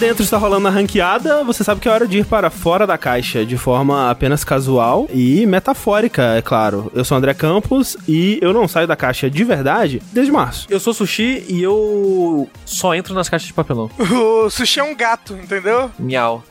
dentro está rolando a ranqueada, você sabe que é hora de ir para fora da caixa, de forma apenas casual e metafórica, é claro. Eu sou o André Campos e eu não saio da caixa de verdade desde março. Eu sou Sushi e eu só entro nas caixas de papelão. O sushi é um gato, entendeu? Miau.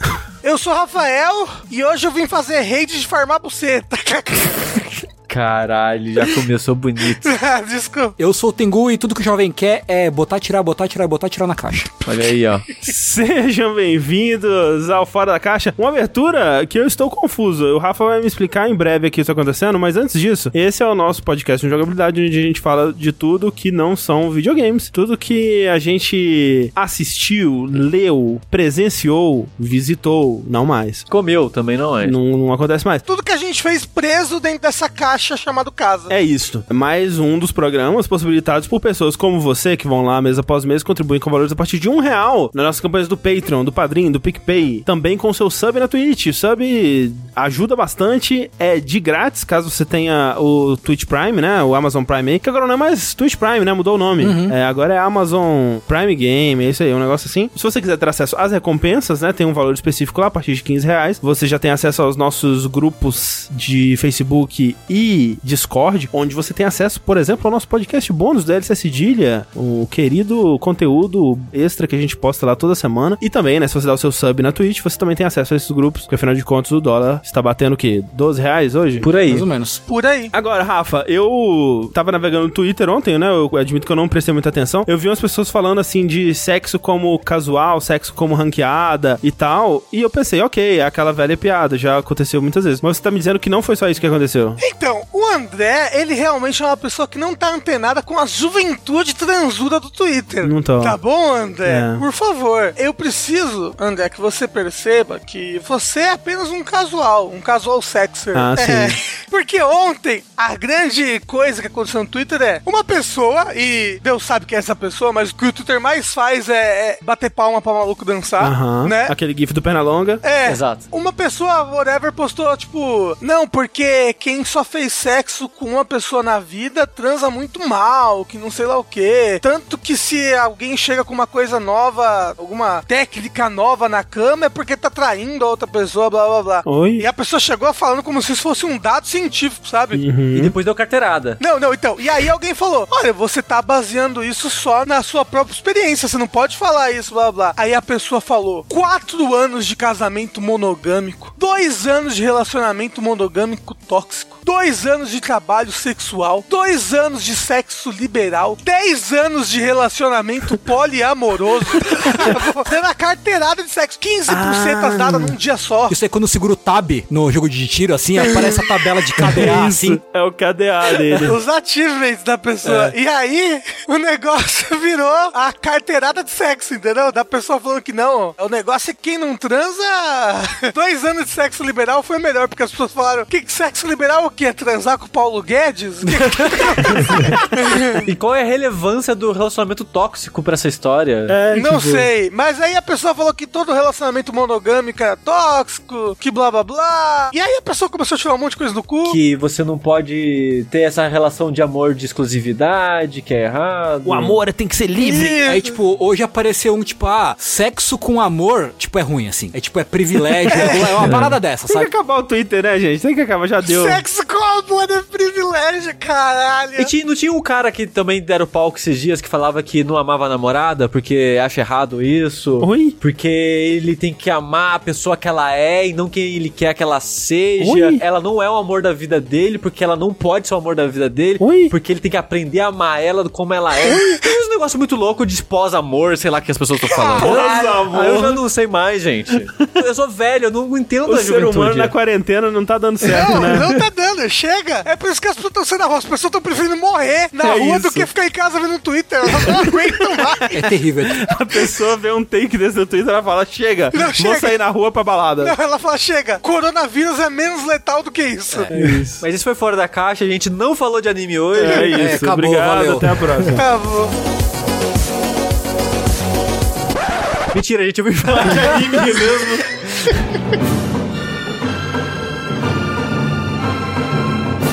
Eu sou o Rafael e hoje eu vim fazer raid de farmar buceta. Caralho, já começou bonito. Desculpa. Eu sou o Tengu e tudo que o jovem quer é botar, tirar, botar, tirar, botar, tirar na caixa. Olha aí, ó. Sejam bem-vindos ao Fora da Caixa. Uma abertura que eu estou confuso. O Rafa vai me explicar em breve aqui isso acontecendo, mas antes disso, esse é o nosso podcast de jogabilidade, onde a gente fala de tudo que não são videogames. Tudo que a gente assistiu, leu, presenciou, visitou, não mais. Comeu também, não é? Não, não acontece mais. Tudo que a gente fez preso dentro dessa caixa chamado casa. É isso. Mais um dos programas possibilitados por pessoas como você, que vão lá mês após mês, contribuem com valores a partir de um real nas nossas campanhas do Patreon, do Padrim, do PicPay. Também com seu sub na Twitch. O sub ajuda bastante, é de grátis, caso você tenha o Twitch Prime, né? O Amazon Prime aí, que agora não é mais Twitch Prime, né? Mudou o nome. É, agora é Amazon Prime Game, é isso aí, um negócio assim. Se você quiser ter acesso às recompensas, né? Tem um valor específico lá, a partir de 15 reais. Você já tem acesso aos nossos grupos de Facebook e Discord, onde você tem acesso, por exemplo, ao nosso podcast bônus do LC Cedilha, o querido conteúdo extra que a gente posta lá toda semana. E também, né, se você dá o seu sub na Twitch, você também tem acesso a esses grupos, porque afinal de contas o dólar está batendo o quê? 12 reais hoje? Por aí. Mais ou menos. Por aí. Agora, Rafa, eu tava navegando no Twitter ontem, né? Eu admito que eu não prestei muita atenção. Eu vi umas pessoas falando assim de sexo como casual, sexo como ranqueada e tal. E eu pensei, ok, é aquela velha piada, já aconteceu muitas vezes. Mas você tá me dizendo que não foi só isso que aconteceu. Então, o André, ele realmente é uma pessoa que não tá antenada com a juventude transuda do Twitter. Não tô. Tá bom, André? É. Por favor, eu preciso, André, que você perceba que você é apenas um casual, um casual sexer. Ah, É. sim. Porque ontem, a grande coisa que aconteceu no Twitter é uma pessoa, e Deus sabe que é essa pessoa, mas o que o Twitter mais faz é, é bater palma pra maluco dançar, Aham. né? Aquele gif do Pernalonga. É. Exato. Uma pessoa, whatever, postou, tipo, não, porque quem só fez sexo com uma pessoa na vida transa muito mal, que não sei lá o quê. Tanto que se alguém chega com uma coisa nova, alguma técnica nova na cama, é porque tá traindo a outra pessoa, blá blá blá. Oi? E a pessoa chegou falando como se isso fosse um dado científico, sabe? E depois deu carteirada. Não, não, então. E aí alguém falou: Olha, você tá baseando isso só na sua própria experiência. Você não pode falar isso, blá blá. Aí a pessoa falou: quatro anos de casamento monogâmico, dois anos de relacionamento monogâmico tóxico, dois anos de trabalho sexual, dois anos de sexo liberal, dez anos de relacionamento poliamoroso. Dando a carteirada de sexo, 15% Ah. dadas num dia só. Isso é quando segura o tab no jogo de tiro, assim, aparece a tabela de KDA, assim. é o KDA dele. Os achievements da pessoa. E aí, o negócio virou a carteirada de sexo, entendeu? Da pessoa falando que não. O negócio é que quem não transa. Dois anos de sexo liberal foi melhor, porque as pessoas falaram: que que sexo liberal é o quê? Transar com o Paulo Guedes? E qual é a relevância do relacionamento tóxico pra essa história? É, não tipo, sei. Mas aí a pessoa falou que todo relacionamento monogâmico era tóxico, que blá blá blá. E aí a pessoa começou a tirar um monte de coisa do cu. Que você não pode ter essa relação de amor de exclusividade, que é errado. O amor tem que ser livre. E- Aí, tipo, hoje apareceu um, tipo, ah, sexo com amor, tipo, é ruim, assim. É tipo, é privilégio, é uma parada dessa, Tem que sabe? acabar o Twitter, né, gente? Tem que acabar, já deu. Sexo com amor é privilégio, caralho. E tinha- não tinha um cara que também deram palco esses dias que falava que não amava a namorada porque acha errado isso? Oi? Porque ele tem que amar a pessoa que ela é e não quem ele quer que ela seja. Oi? Ela não é o amor da vida dele porque ela não pode ser o amor da vida dele. Oi? Porque ele tem que aprender a amar ela como ela é. Tem uns negócios muito loucos de pós-amor, sei lá que as pessoas estão falando. Pós-amor. Ah, eu já não sei mais, gente. Eu sou velho, eu não entendo O a ser juventude. humano na quarentena não tá dando certo, Não, né? não tá dando, chega. É por isso que as pessoas estão saindo na rua. As pessoas estão preferindo morrer na É rua do isso. que ficar em casa vendo Twitter. Elas não aguentam mais. É terrível. A pessoa vê um take desse no Twitter e ela fala: chega, Não, vou chega. sair na rua pra balada. Não, ela fala, chega, coronavírus é menos letal do que isso. É isso. Mas isso foi fora da caixa, a gente não falou de anime hoje. É isso. É, acabou, Obrigado, valeu. até a próxima. Acabou. Mentira, a gente ouviu falar de anime mesmo.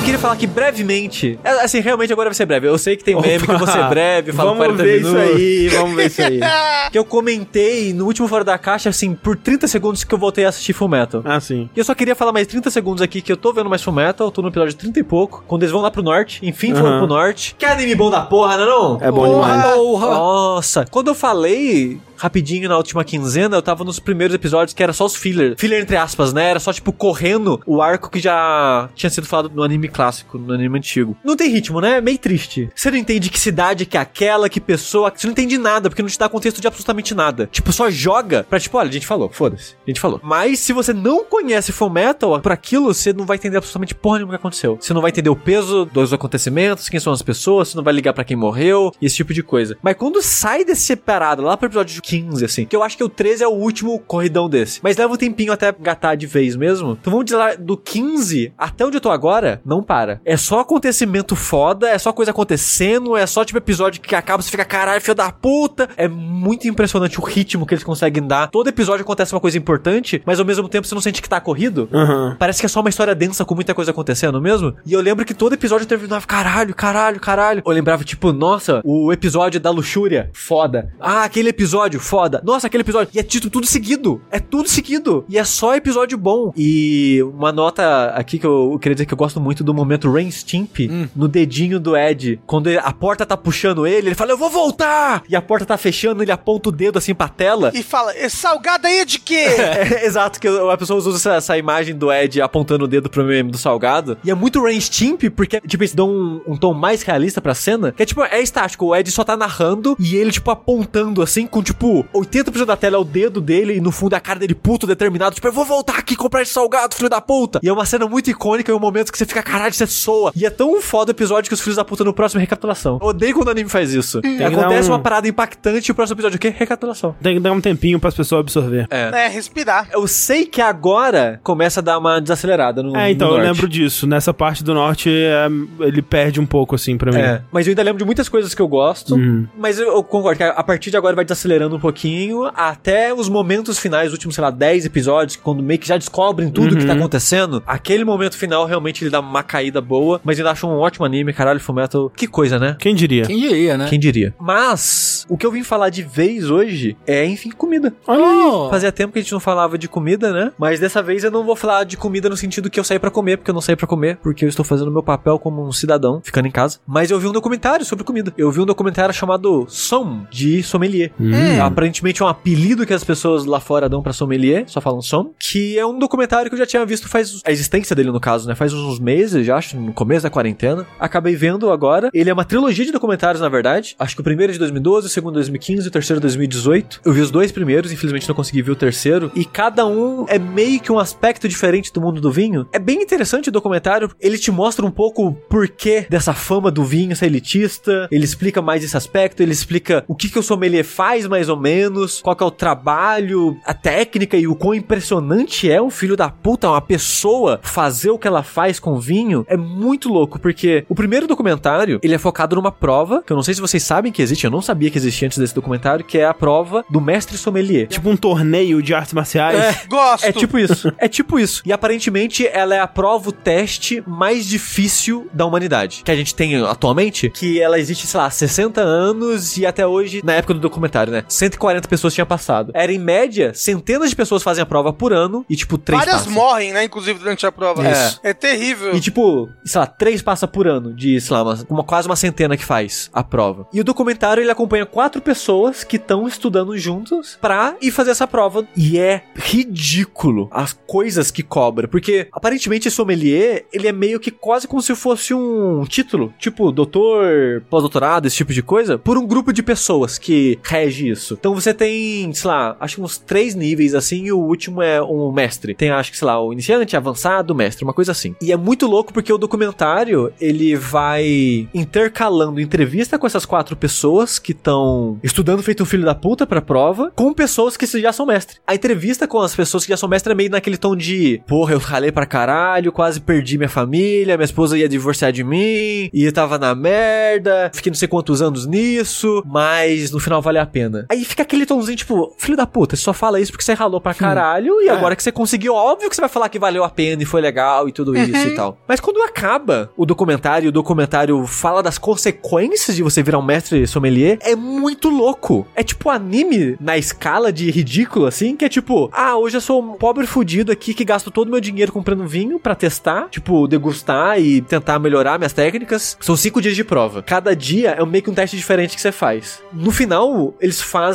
queria falar aqui brevemente. É, Assim, realmente agora vai ser breve. Eu sei que tem meme que eu vou ser Opa, breve, falo Vamos 40 ver minutos. isso aí, vamos ver isso aí. Que eu comentei no último Fora da Caixa, assim, por 30 segundos que eu voltei a assistir Full Metal. Ah, sim. E eu só queria falar mais 30 segundos aqui que eu tô vendo mais Full Metal, tô no episódio 30 e pouco, quando eles vão lá pro norte, enfim foram pro norte. Que anime bom da porra, não é não? É bom Porra. demais. Porra! Nossa, quando eu falei rapidinho na última quinzena, eu tava nos primeiros episódios que era só os filler. Filler entre aspas, né? Era só tipo correndo o arco que já tinha sido falado no anime clássico, no anime antigo. Não tem ritmo, né? É meio triste. Você não entende que cidade que é aquela, que pessoa, você não entende nada, porque não te dá contexto de absolutamente nada. Tipo, só joga pra tipo, olha, a gente falou, foda-se. A gente falou. Mas se você não conhece Full Metal, por aquilo, você não vai entender absolutamente porra nenhuma que aconteceu. Você não vai entender o peso dos acontecimentos, quem são as pessoas, você não vai ligar pra quem morreu, esse tipo de coisa. Mas quando sai desse separado, lá pro episódio 15, assim, que eu acho que o 13 é o último corridão desse. Mas leva um tempinho até gatar de vez mesmo. Então vamos dizer lá, do 15 até onde eu tô agora, não para. É só acontecimento foda, é só coisa acontecendo, é só tipo episódio que acaba, você fica, caralho, filho da puta. É muito impressionante o ritmo que eles conseguem dar. Todo episódio acontece uma coisa importante, mas ao mesmo tempo você não sente que tá corrido. Aham. Parece que é só uma história densa com muita coisa acontecendo mesmo. E eu lembro que todo episódio eu terminava, caralho, caralho, caralho. Eu lembrava, tipo, nossa, o episódio da luxúria, foda. Ah, aquele episódio, foda. Nossa, aquele episódio. E é tudo, tudo seguido. É tudo seguido. E é só episódio bom. E uma nota aqui que eu, queria dizer que eu gosto muito do momento Rain Stimp no dedinho do Ed. Quando ele- a porta tá puxando ele, ele fala, eu vou voltar! E a porta tá fechando, ele aponta o dedo assim pra tela. E fala, esse salgado aí é de quê? É, exato, que a pessoa usa essa, essa imagem do Ed apontando o dedo pro meme do salgado. E é muito Rain Stimp, porque, tipo, eles dão um, um tom mais realista pra cena. Que é, tipo, é estático. O Ed só tá narrando e ele, tipo, apontando, assim, com, tipo, 80% da tela é o dedo dele e no fundo é a cara dele puto, determinado. Tipo, eu vou voltar aqui e comprar esse salgado, filho da puta. E é uma cena muito icônica, é um momento que você fica, caralho, você soa. E é tão foda o episódio que os filhos da puta no próximo é recapitulação. Eu odeio quando o anime faz isso. Acontece um- uma parada impactante e o próximo episódio o quê? Recapitulação. Tem que dar um tempinho pras pessoas absorver. é, respirar. Eu sei que agora começa a dar uma desacelerada no É, então, no eu lembro disso. Nessa parte do norte, é, ele perde um pouco, assim, pra mim. É, mas eu ainda lembro de muitas coisas que eu gosto. Uhum. Mas eu, eu concordo que a a partir de agora vai desacelerando um pouquinho até os momentos finais, os últimos, sei lá, 10 episódios, quando meio que já descobrem tudo o que tá Uhum. acontecendo. Aquele momento final realmente ele dá uma caída boa, mas ainda acho um ótimo anime, caralho, Fullmetal. Que coisa, né? Quem diria? Quem diria, né? Quem diria? Mas, o que eu vim falar de vez hoje é, enfim, comida. Olha aí. Oh, Fazia tempo que a gente não falava de comida, né? Mas dessa vez eu não vou falar de comida no sentido que eu saí pra comer, porque eu não saí pra comer, porque eu estou fazendo meu papel como um cidadão, ficando em casa. Mas eu vi um documentário sobre comida. Eu vi um documentário chamado Som, de sommelier. Hum. Aparentemente é um apelido que as pessoas lá fora dão pra sommelier, só falam som, que é um documentário que eu já tinha visto faz a existência dele no caso, né? Faz uns meses, já acho, no começo da quarentena. Acabei vendo agora. Ele é uma trilogia de documentários, na verdade. Acho que o primeiro é de 2012, o segundo 2015, o terceiro 2018. Eu vi os dois primeiros, infelizmente não consegui ver o terceiro. E cada um é meio que um aspecto diferente do mundo do vinho. É bem interessante o documentário. Ele te mostra um pouco o porquê dessa fama do vinho ser elitista. Ele explica mais esse aspecto. Ele explica o que, que o sommelier faz, mais ou menos. Qual que é o trabalho, a técnica e o quão impressionante é um filho da puta, uma pessoa fazer o que ela faz com vinho. É muito louco, porque o primeiro documentário, ele é focado numa prova, que eu não sei se vocês sabem que existe, eu não sabia que existia antes desse documentário, que é a prova do mestre sommelier. Tipo um torneio de artes marciais. Gosto. É tipo isso. É tipo isso. E aparentemente ela é a prova, o teste mais difícil da humanidade. Que a gente tem atualmente. Que ela existe, sei lá, há 60 anos e até hoje, na época do documentário, né? 140 pessoas tinham passado. Era em média, centenas de pessoas fazem a prova por ano e, tipo, três Várias passam. morrem, né, inclusive, durante a prova. Isso. É, terrível. E tipo, sei lá, três passa por ano de, sei lá, uma, uma- quase uma centena que faz a prova. E o documentário ele acompanha quatro pessoas que estão estudando juntos pra ir fazer essa prova. E é ridículo as coisas que cobra. Porque aparentemente esse sommelier, ele é meio que quase como se fosse um título. Tipo, doutor, pós-doutorado, esse tipo de coisa. Por um grupo de pessoas que rege isso. Então você tem, sei lá, acho que uns três níveis assim. E o último é um mestre. Tem, acho que, sei lá, o iniciante, avançado, mestre, uma coisa assim. E é muito louco porque o documentário ele vai intercalando entrevista com essas quatro pessoas que estão estudando feito um filho da puta pra prova, com pessoas que já são mestre. A entrevista com as pessoas que já são mestre é meio naquele tom de, porra, eu ralei pra caralho, quase perdi minha família, minha esposa ia divorciar de mim, e eu tava na merda, fiquei não sei quantos anos nisso, mas no final vale a pena. Aí fica aquele tomzinho tipo, filho da puta, você só fala isso porque você ralou pra caralho, e agora que você conseguiu, óbvio que você vai falar que valeu a pena e foi legal e tudo isso e tal. Mas quando acaba o documentário, o documentário fala das consequências de você virar um mestre sommelier, é muito louco. É tipo anime na escala de ridículo, assim, que é tipo, ah, hoje eu sou um pobre fudido aqui que gasto todo o meu dinheiro comprando vinho pra testar, tipo, degustar e tentar melhorar minhas técnicas. São cinco dias de prova. Cada dia é meio que um teste diferente que você faz. No final, eles fazem,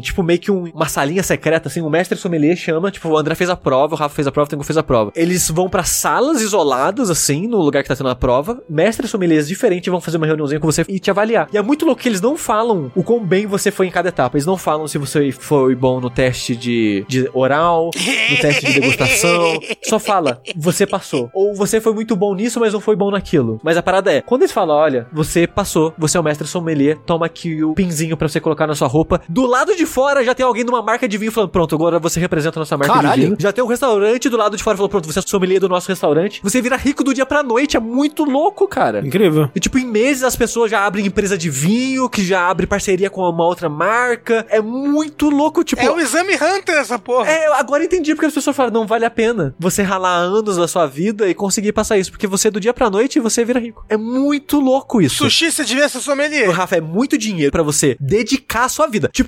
tipo, meio que um- uma salinha secreta, assim, o mestre sommelier chama, tipo, o André fez a prova, o Rafa fez a prova, o Tengu fez a prova. Eles vão pra salas isoladas, assim, no lugar que tá tendo a prova, mestres sommeliers diferentes vão fazer uma reuniãozinha com você e te avaliar. E é muito louco que eles não falam o quão bem você foi em cada etapa. Eles não falam se você foi bom no teste de, de oral, no teste de degustação. Só fala, você passou. Ou você foi muito bom nisso, mas não foi bom naquilo. Mas a parada é, quando eles falam, olha, você passou, você é o mestre sommelier, toma aqui o pinzinho pra você colocar na sua roupa. Do lado de fora já tem alguém de uma marca de vinho falando, pronto, agora você representa a nossa marca Caralho. de vinho. Já tem um restaurante do lado de fora falando, pronto, você é sommelier do nosso restaurante. Você vira rico do dia pra noite, é muito louco, cara. Incrível. E, tipo, em meses as pessoas já abrem empresa de vinho, que já abre parceria com uma outra marca. É muito louco, tipo. É o exame Hunter essa porra. É, eu agora entendi porque as pessoas falam, não vale a pena você ralar anos da sua vida e conseguir passar isso, porque você do dia pra noite você vira rico. É muito louco isso. Sushi, você devia ser sommelier. Rafa, é muito dinheiro pra você dedicar a sua vida. Tipo,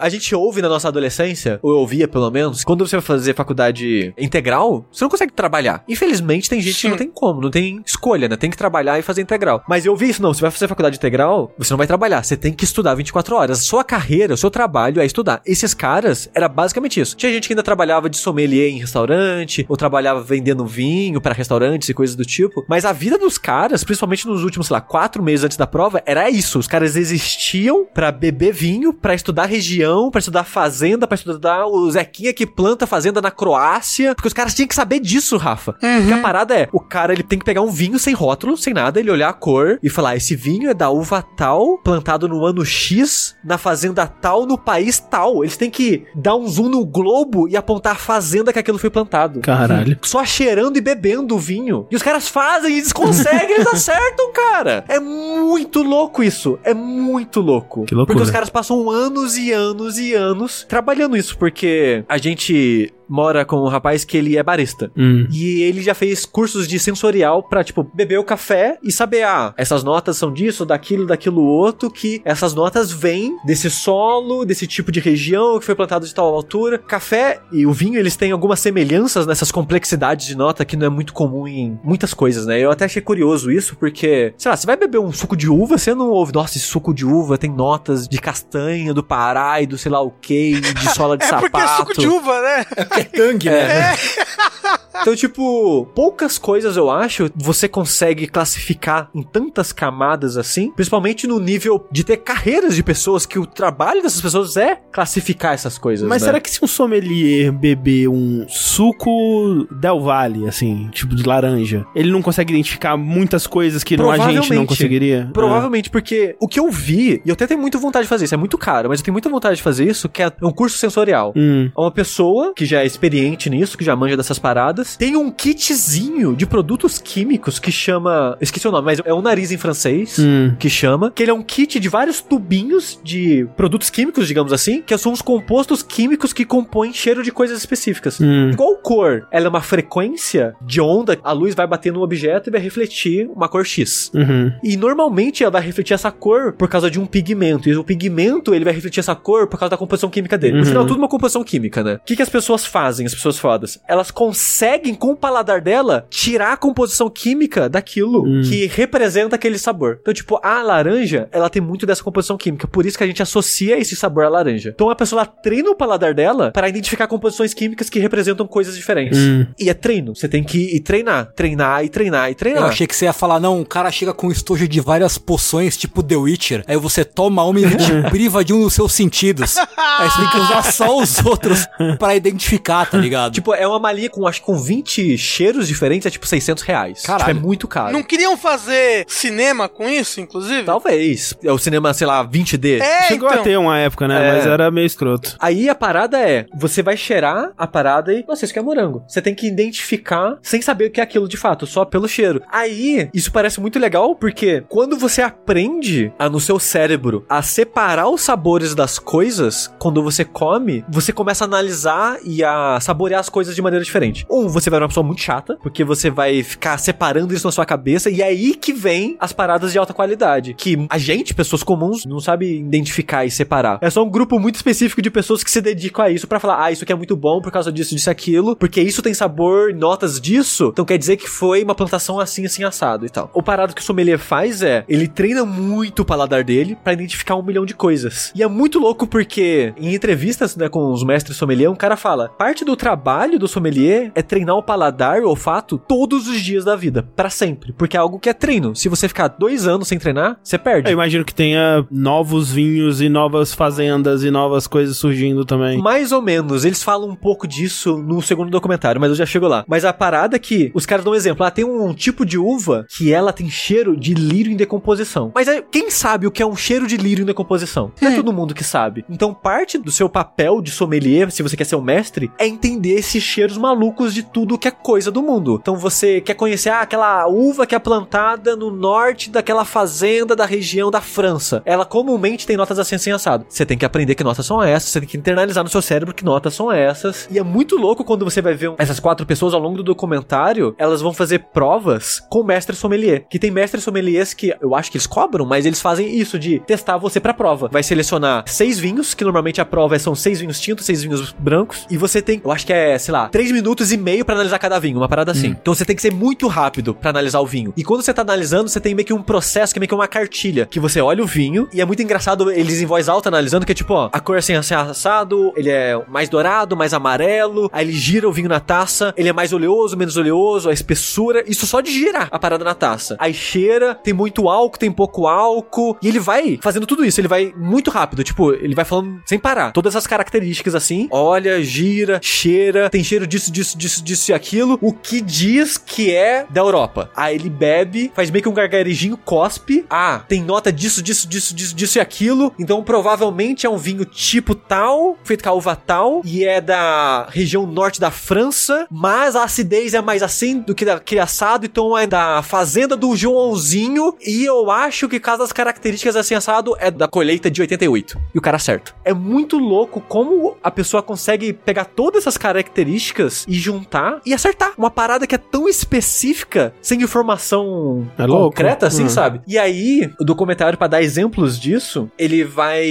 a gente ouve na nossa adolescência, ou eu ouvia pelo menos, quando você vai fazer faculdade integral, você não consegue trabalhar. Infelizmente, tem gente que Sim. não tem como, não tem escolha, né? Tem que trabalhar e fazer integral. Mas eu ouvi isso, não, você vai fazer faculdade integral, você não vai trabalhar, você tem que estudar 24 horas. A sua carreira, o seu trabalho é estudar. Esses caras, era basicamente isso. Tinha gente que ainda trabalhava de sommelier em restaurante, ou trabalhava vendendo vinho pra restaurantes e coisas do tipo, mas a vida dos caras, principalmente nos últimos, sei lá, quatro meses antes da prova, era isso. Os caras existiam pra beber vinho, pra estudar região, pra estudar fazenda, pra estudar o Zequinha que planta fazenda na Croácia, porque os caras tinham que saber disso, Rafa. Porque a parada é, o cara ele tem que pegar um vinho sem rótulo, sem nada, ele olhar a cor e falar, esse vinho é da uva tal, plantado no ano X, na fazenda tal, no país tal. Eles têm que dar um zoom no globo e apontar a fazenda que aquilo foi plantado. Caralho. Só cheirando e bebendo o vinho. E os caras fazem, e eles conseguem, eles acertam, cara. É muito louco isso. É muito louco. Que loucura. Porque os caras passam anos e anos e anos trabalhando isso, porque a gente mora com um rapaz que ele é barista. Hum. E ele já fez cursos de sensorial pra, tipo, beber o café e saber, ah, essas notas são disso, daquilo, daquilo outro, que essas notas vêm desse solo, desse tipo de região que foi plantado de tal altura. Café e o vinho, eles têm algumas semelhanças nessas complexidades de nota que não é muito comum em muitas coisas, né? Eu até achei curioso isso, porque, sei lá, você vai beber um suco de uva, você não ouve, nossa, esse suco de uva tem notas de castanha, do Pará e do sei lá o que, de sola de É sapato. porque é suco de uva, né? É tangue, né? Então, tipo, poucas coisas eu acho você consegue classificar em tantas camadas assim, principalmente no nível de ter carreiras de pessoas que o trabalho dessas pessoas é classificar essas coisas. Mas né? será que se um sommelier beber um suco Del Valle, assim, tipo de laranja, ele não consegue identificar muitas coisas que a gente não conseguiria? Provavelmente, porque o que eu vi, e eu até tenho muita vontade de fazer isso, é muito caro, mas eu tenho muita vontade de fazer isso, que é um curso sensorial. Hum. Uma pessoa que já é experiente nisso, que já manja dessas paradas, tem um kitzinho de produtos químicos que chama. Esqueci o nome, mas é um nariz em francês. Hum. Que chama, que ele é um kit de vários tubinhos de produtos químicos, digamos assim, que são os compostos químicos que compõem cheiro de coisas específicas. Hum. Igual cor, ela é uma frequência de onda, a luz vai bater no objeto e vai refletir uma cor X. Uhum. E normalmente ela vai refletir essa cor por causa de um pigmento. E o pigmento, ele vai refletir essa cor por causa da composição química dele. No Uhum. final, tudo uma composição química, né? O que, que as pessoas fazem, as pessoas fodas? Elas conseguem, com o paladar dela, tirar a composição química daquilo Hum. que representa aquele sabor. Então, tipo, a laranja, ela tem muito dessa composição química. Por isso que a gente associa esse sabor à laranja. Então, a pessoa treina o paladar dela para identificar composições químicas que representam coisas diferentes. Hum. E é treino. Você tem que ir treinar, treinar e treinar e treinar. Eu achei que você ia falar, não, o cara chega com estojo de várias poções, tipo The Witcher, aí você toma uma e te priva de um dos seus sentidos. Aí você tem que usar só os outros pra identificar, tá ligado? Tipo, é uma malinha com, acho que com 20 cheiros diferentes, é tipo 600 reais. Caralho. Tipo, é muito caro. Não queriam fazer cinema com isso, inclusive? Talvez. É o cinema, sei lá, 20D. É, Chegou então. a ter uma época, né? É. Mas era meio escroto. Aí a parada é, você vai cheirar a parada e, nossa, isso aqui é morango. Você tem que identificar sem saber o que é aquilo de fato, só pelo cheiro. Aí, isso parece muito legal, porque quando você aprende a, no seu cérebro a separar os sabores das coisas, quando você come, você começa a analisar e a saborear as coisas de maneira diferente. Um você vai ver uma pessoa muito chata, porque você vai ficar separando isso na sua cabeça, e é aí que vem as paradas de alta qualidade. Que a gente, pessoas comuns, não sabe identificar e separar. É só um grupo muito específico de pessoas que se dedicam a isso pra falar, ah, isso aqui é muito bom por causa disso, disso aquilo, porque isso tem sabor, notas disso, então quer dizer que foi uma plantação assim, assim, assado e tal. O parado que o sommelier faz é, ele treina muito o paladar dele pra identificar um milhão de coisas. E é muito louco porque em entrevistas, né, com os mestres sommelier, um cara fala, parte do trabalho do sommelier é treinar o paladar e o olfato todos os dias da vida, pra sempre, porque é algo que é treino. Se você ficar dois anos sem treinar, você perde. Eu imagino que tenha novos vinhos e novas fazendas e novas coisas surgindo também. Mais ou menos. Eles falam um pouco disso no segundo documentário, mas eu já chego lá. Mas a parada é que os caras dão um exemplo. Ah, tem um tipo de uva que ela tem cheiro de lírio em decomposição. Mas aí, quem sabe o que é um cheiro de lírio em decomposição? Não é todo mundo que sabe. Então, parte do seu papel de sommelier, se você quer ser um mestre, é entender esses cheiros malucos de tudo que é coisa do mundo. Então, você quer conhecer ah, aquela uva que é plantada no norte daquela fazenda da região da França. Ela comumente tem notas assim, assim, assado. Você tem que aprender que notas são essas, você tem que internalizar no seu cérebro que notas são essas. E é muito louco quando você vai ver essas quatro pessoas ao longo do documentário, elas vão fazer provas com mestre sommelier. Que tem mestres sommeliers que eu acho que eles cobram, mas eles fazem isso de testar você pra prova. Vai selecionar seis vinhos, que normalmente a prova são seis vinhos tintos, seis vinhos brancos, e você tem, eu acho que é, sei lá, três minutos e meio pra analisar cada vinho, uma parada assim. Então você tem que ser muito rápido pra analisar o vinho. E quando você tá analisando, você tem meio que um processo que é meio que uma cartilha, que você olha o vinho, e é muito engraçado eles em voz alta analisando, que é tipo, ó, a cor é assim, assim, assado, ele é mais dourado, mais amarelo, aí ele gira o vinho na taça, ele é mais oleoso, menos oleoso, a espessura, isso só de girar a parada na taça. Aí cheira, tem muito álcool, tem pouco álcool, e ele vai fazendo tudo isso, ele vai muito rápido, tipo, ele vai falando sem parar. Todas as características assim, olha, gira, cheira, tem cheiro disso, disso, disso, disso e aquilo, o que diz que é da Europa. Aí ele bebe, faz meio que um gargarejinho, cospe, ah, tem nota disso, disso, disso, disso, disso e aquilo, então provavelmente é um vinho tipo tal, feito com a uva tal, e é da região norte da França, mas a acidez é mais assim do que daquele assado, então é da fazenda do Joãozinho, e eu acho que caso das características assim assado é da colheita de 88. E o cara certo. É muito louco como a pessoa consegue pegar todas essas características e juntar e acertar. Uma parada que é tão específica, sem informação É concreta, assim, Hum. sabe? E aí, o documentário, pra dar exemplos disso, ele vai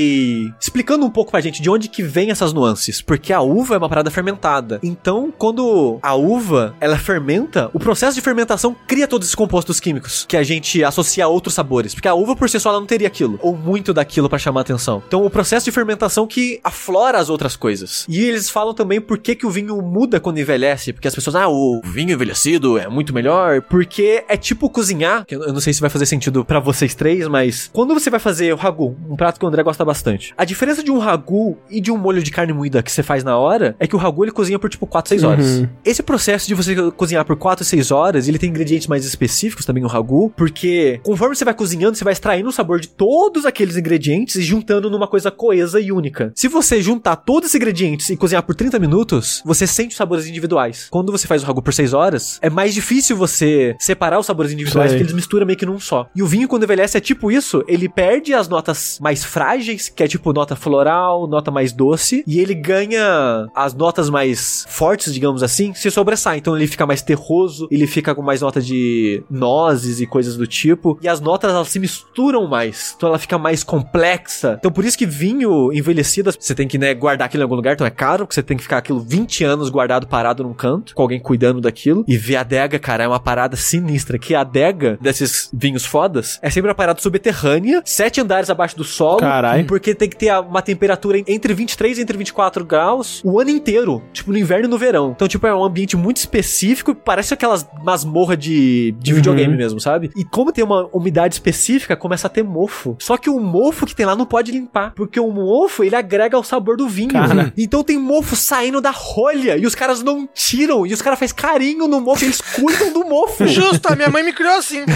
explicando um pouco pra gente de onde que vem essas nuances. Porque a uva é uma parada fermentada. Então, quando a uva, ela fermenta, o processo de fermentação cria todos esses compostos químicos que a gente associa a outros sabores. Porque a uva, por si só, ela não teria aquilo. Ou muito daquilo pra chamar atenção. Então, o processo de fermentação que aflora as outras coisas. E eles falam também por que, que o vinho muda quando envelhece. Porque as pessoas, ah, o vinho envelhecido é muito melhor. Porque é tipo cozinhar. que Eu não sei se vai fazer sentido pra vocês três, mas quando você vai fazer o ragu, um prato que o André gosta bastante. A diferença de um ragu e de um molho de carne moída que você faz na hora é que o ragu ele cozinha por tipo 4, 6 horas. Uhum. Esse processo de você cozinhar por 4, 6 horas, ele tem ingredientes mais específicos também o ragu, porque conforme você vai cozinhando, você vai extraindo o sabor de todos aqueles ingredientes e juntando numa coisa coesa e única. Se você juntar todos esses ingredientes e cozinhar por 30 minutos, você sente os sabores individuais. Quando você faz o ragu por 6 horas, é mais difícil você separar os sabores individuais, Sei. porque eles misturam meio que num só. E o vinho, quando envelhece, é tipo isso: ele perde as notas mais frágeis, que é tipo nota floral, nota mais doce, e ele ganha as notas mais fortes, digamos assim, se sobressai. Então ele fica mais terroso, ele fica com mais nota de nozes e coisas do tipo, e as notas elas se misturam mais, então ela fica mais complexa. Então por isso que vinho envelhecido, você tem que né, guardar aquilo em algum lugar, então é caro, porque você tem que ficar aquilo 20 anos guardado parado num canto, com alguém cuidando daquilo. E ver a adega, cara, é uma parada sinistra, que a adega desses vinhos fodas é sempre uma parada subterrânea, sete andares abaixo do solo, Carai. porque tem que ter uma temperatura en- entre 23 e entre 24 graus o ano inteiro, tipo no inverno e no verão. Então, tipo, é um ambiente muito específico, parece aquelas masmorra de, de Uhum. videogame mesmo, sabe? E como tem uma umidade específica, começa a ter mofo. Só que o mofo que tem lá não pode limpar, porque o mofo, ele agrega ao sabor do vinho. Cara. Então tem mofo saindo da rolha e os caras não tiram, e os caras fazem carinho no mofo, eles cuidam do mofo. Justo, a minha mãe me criou assim.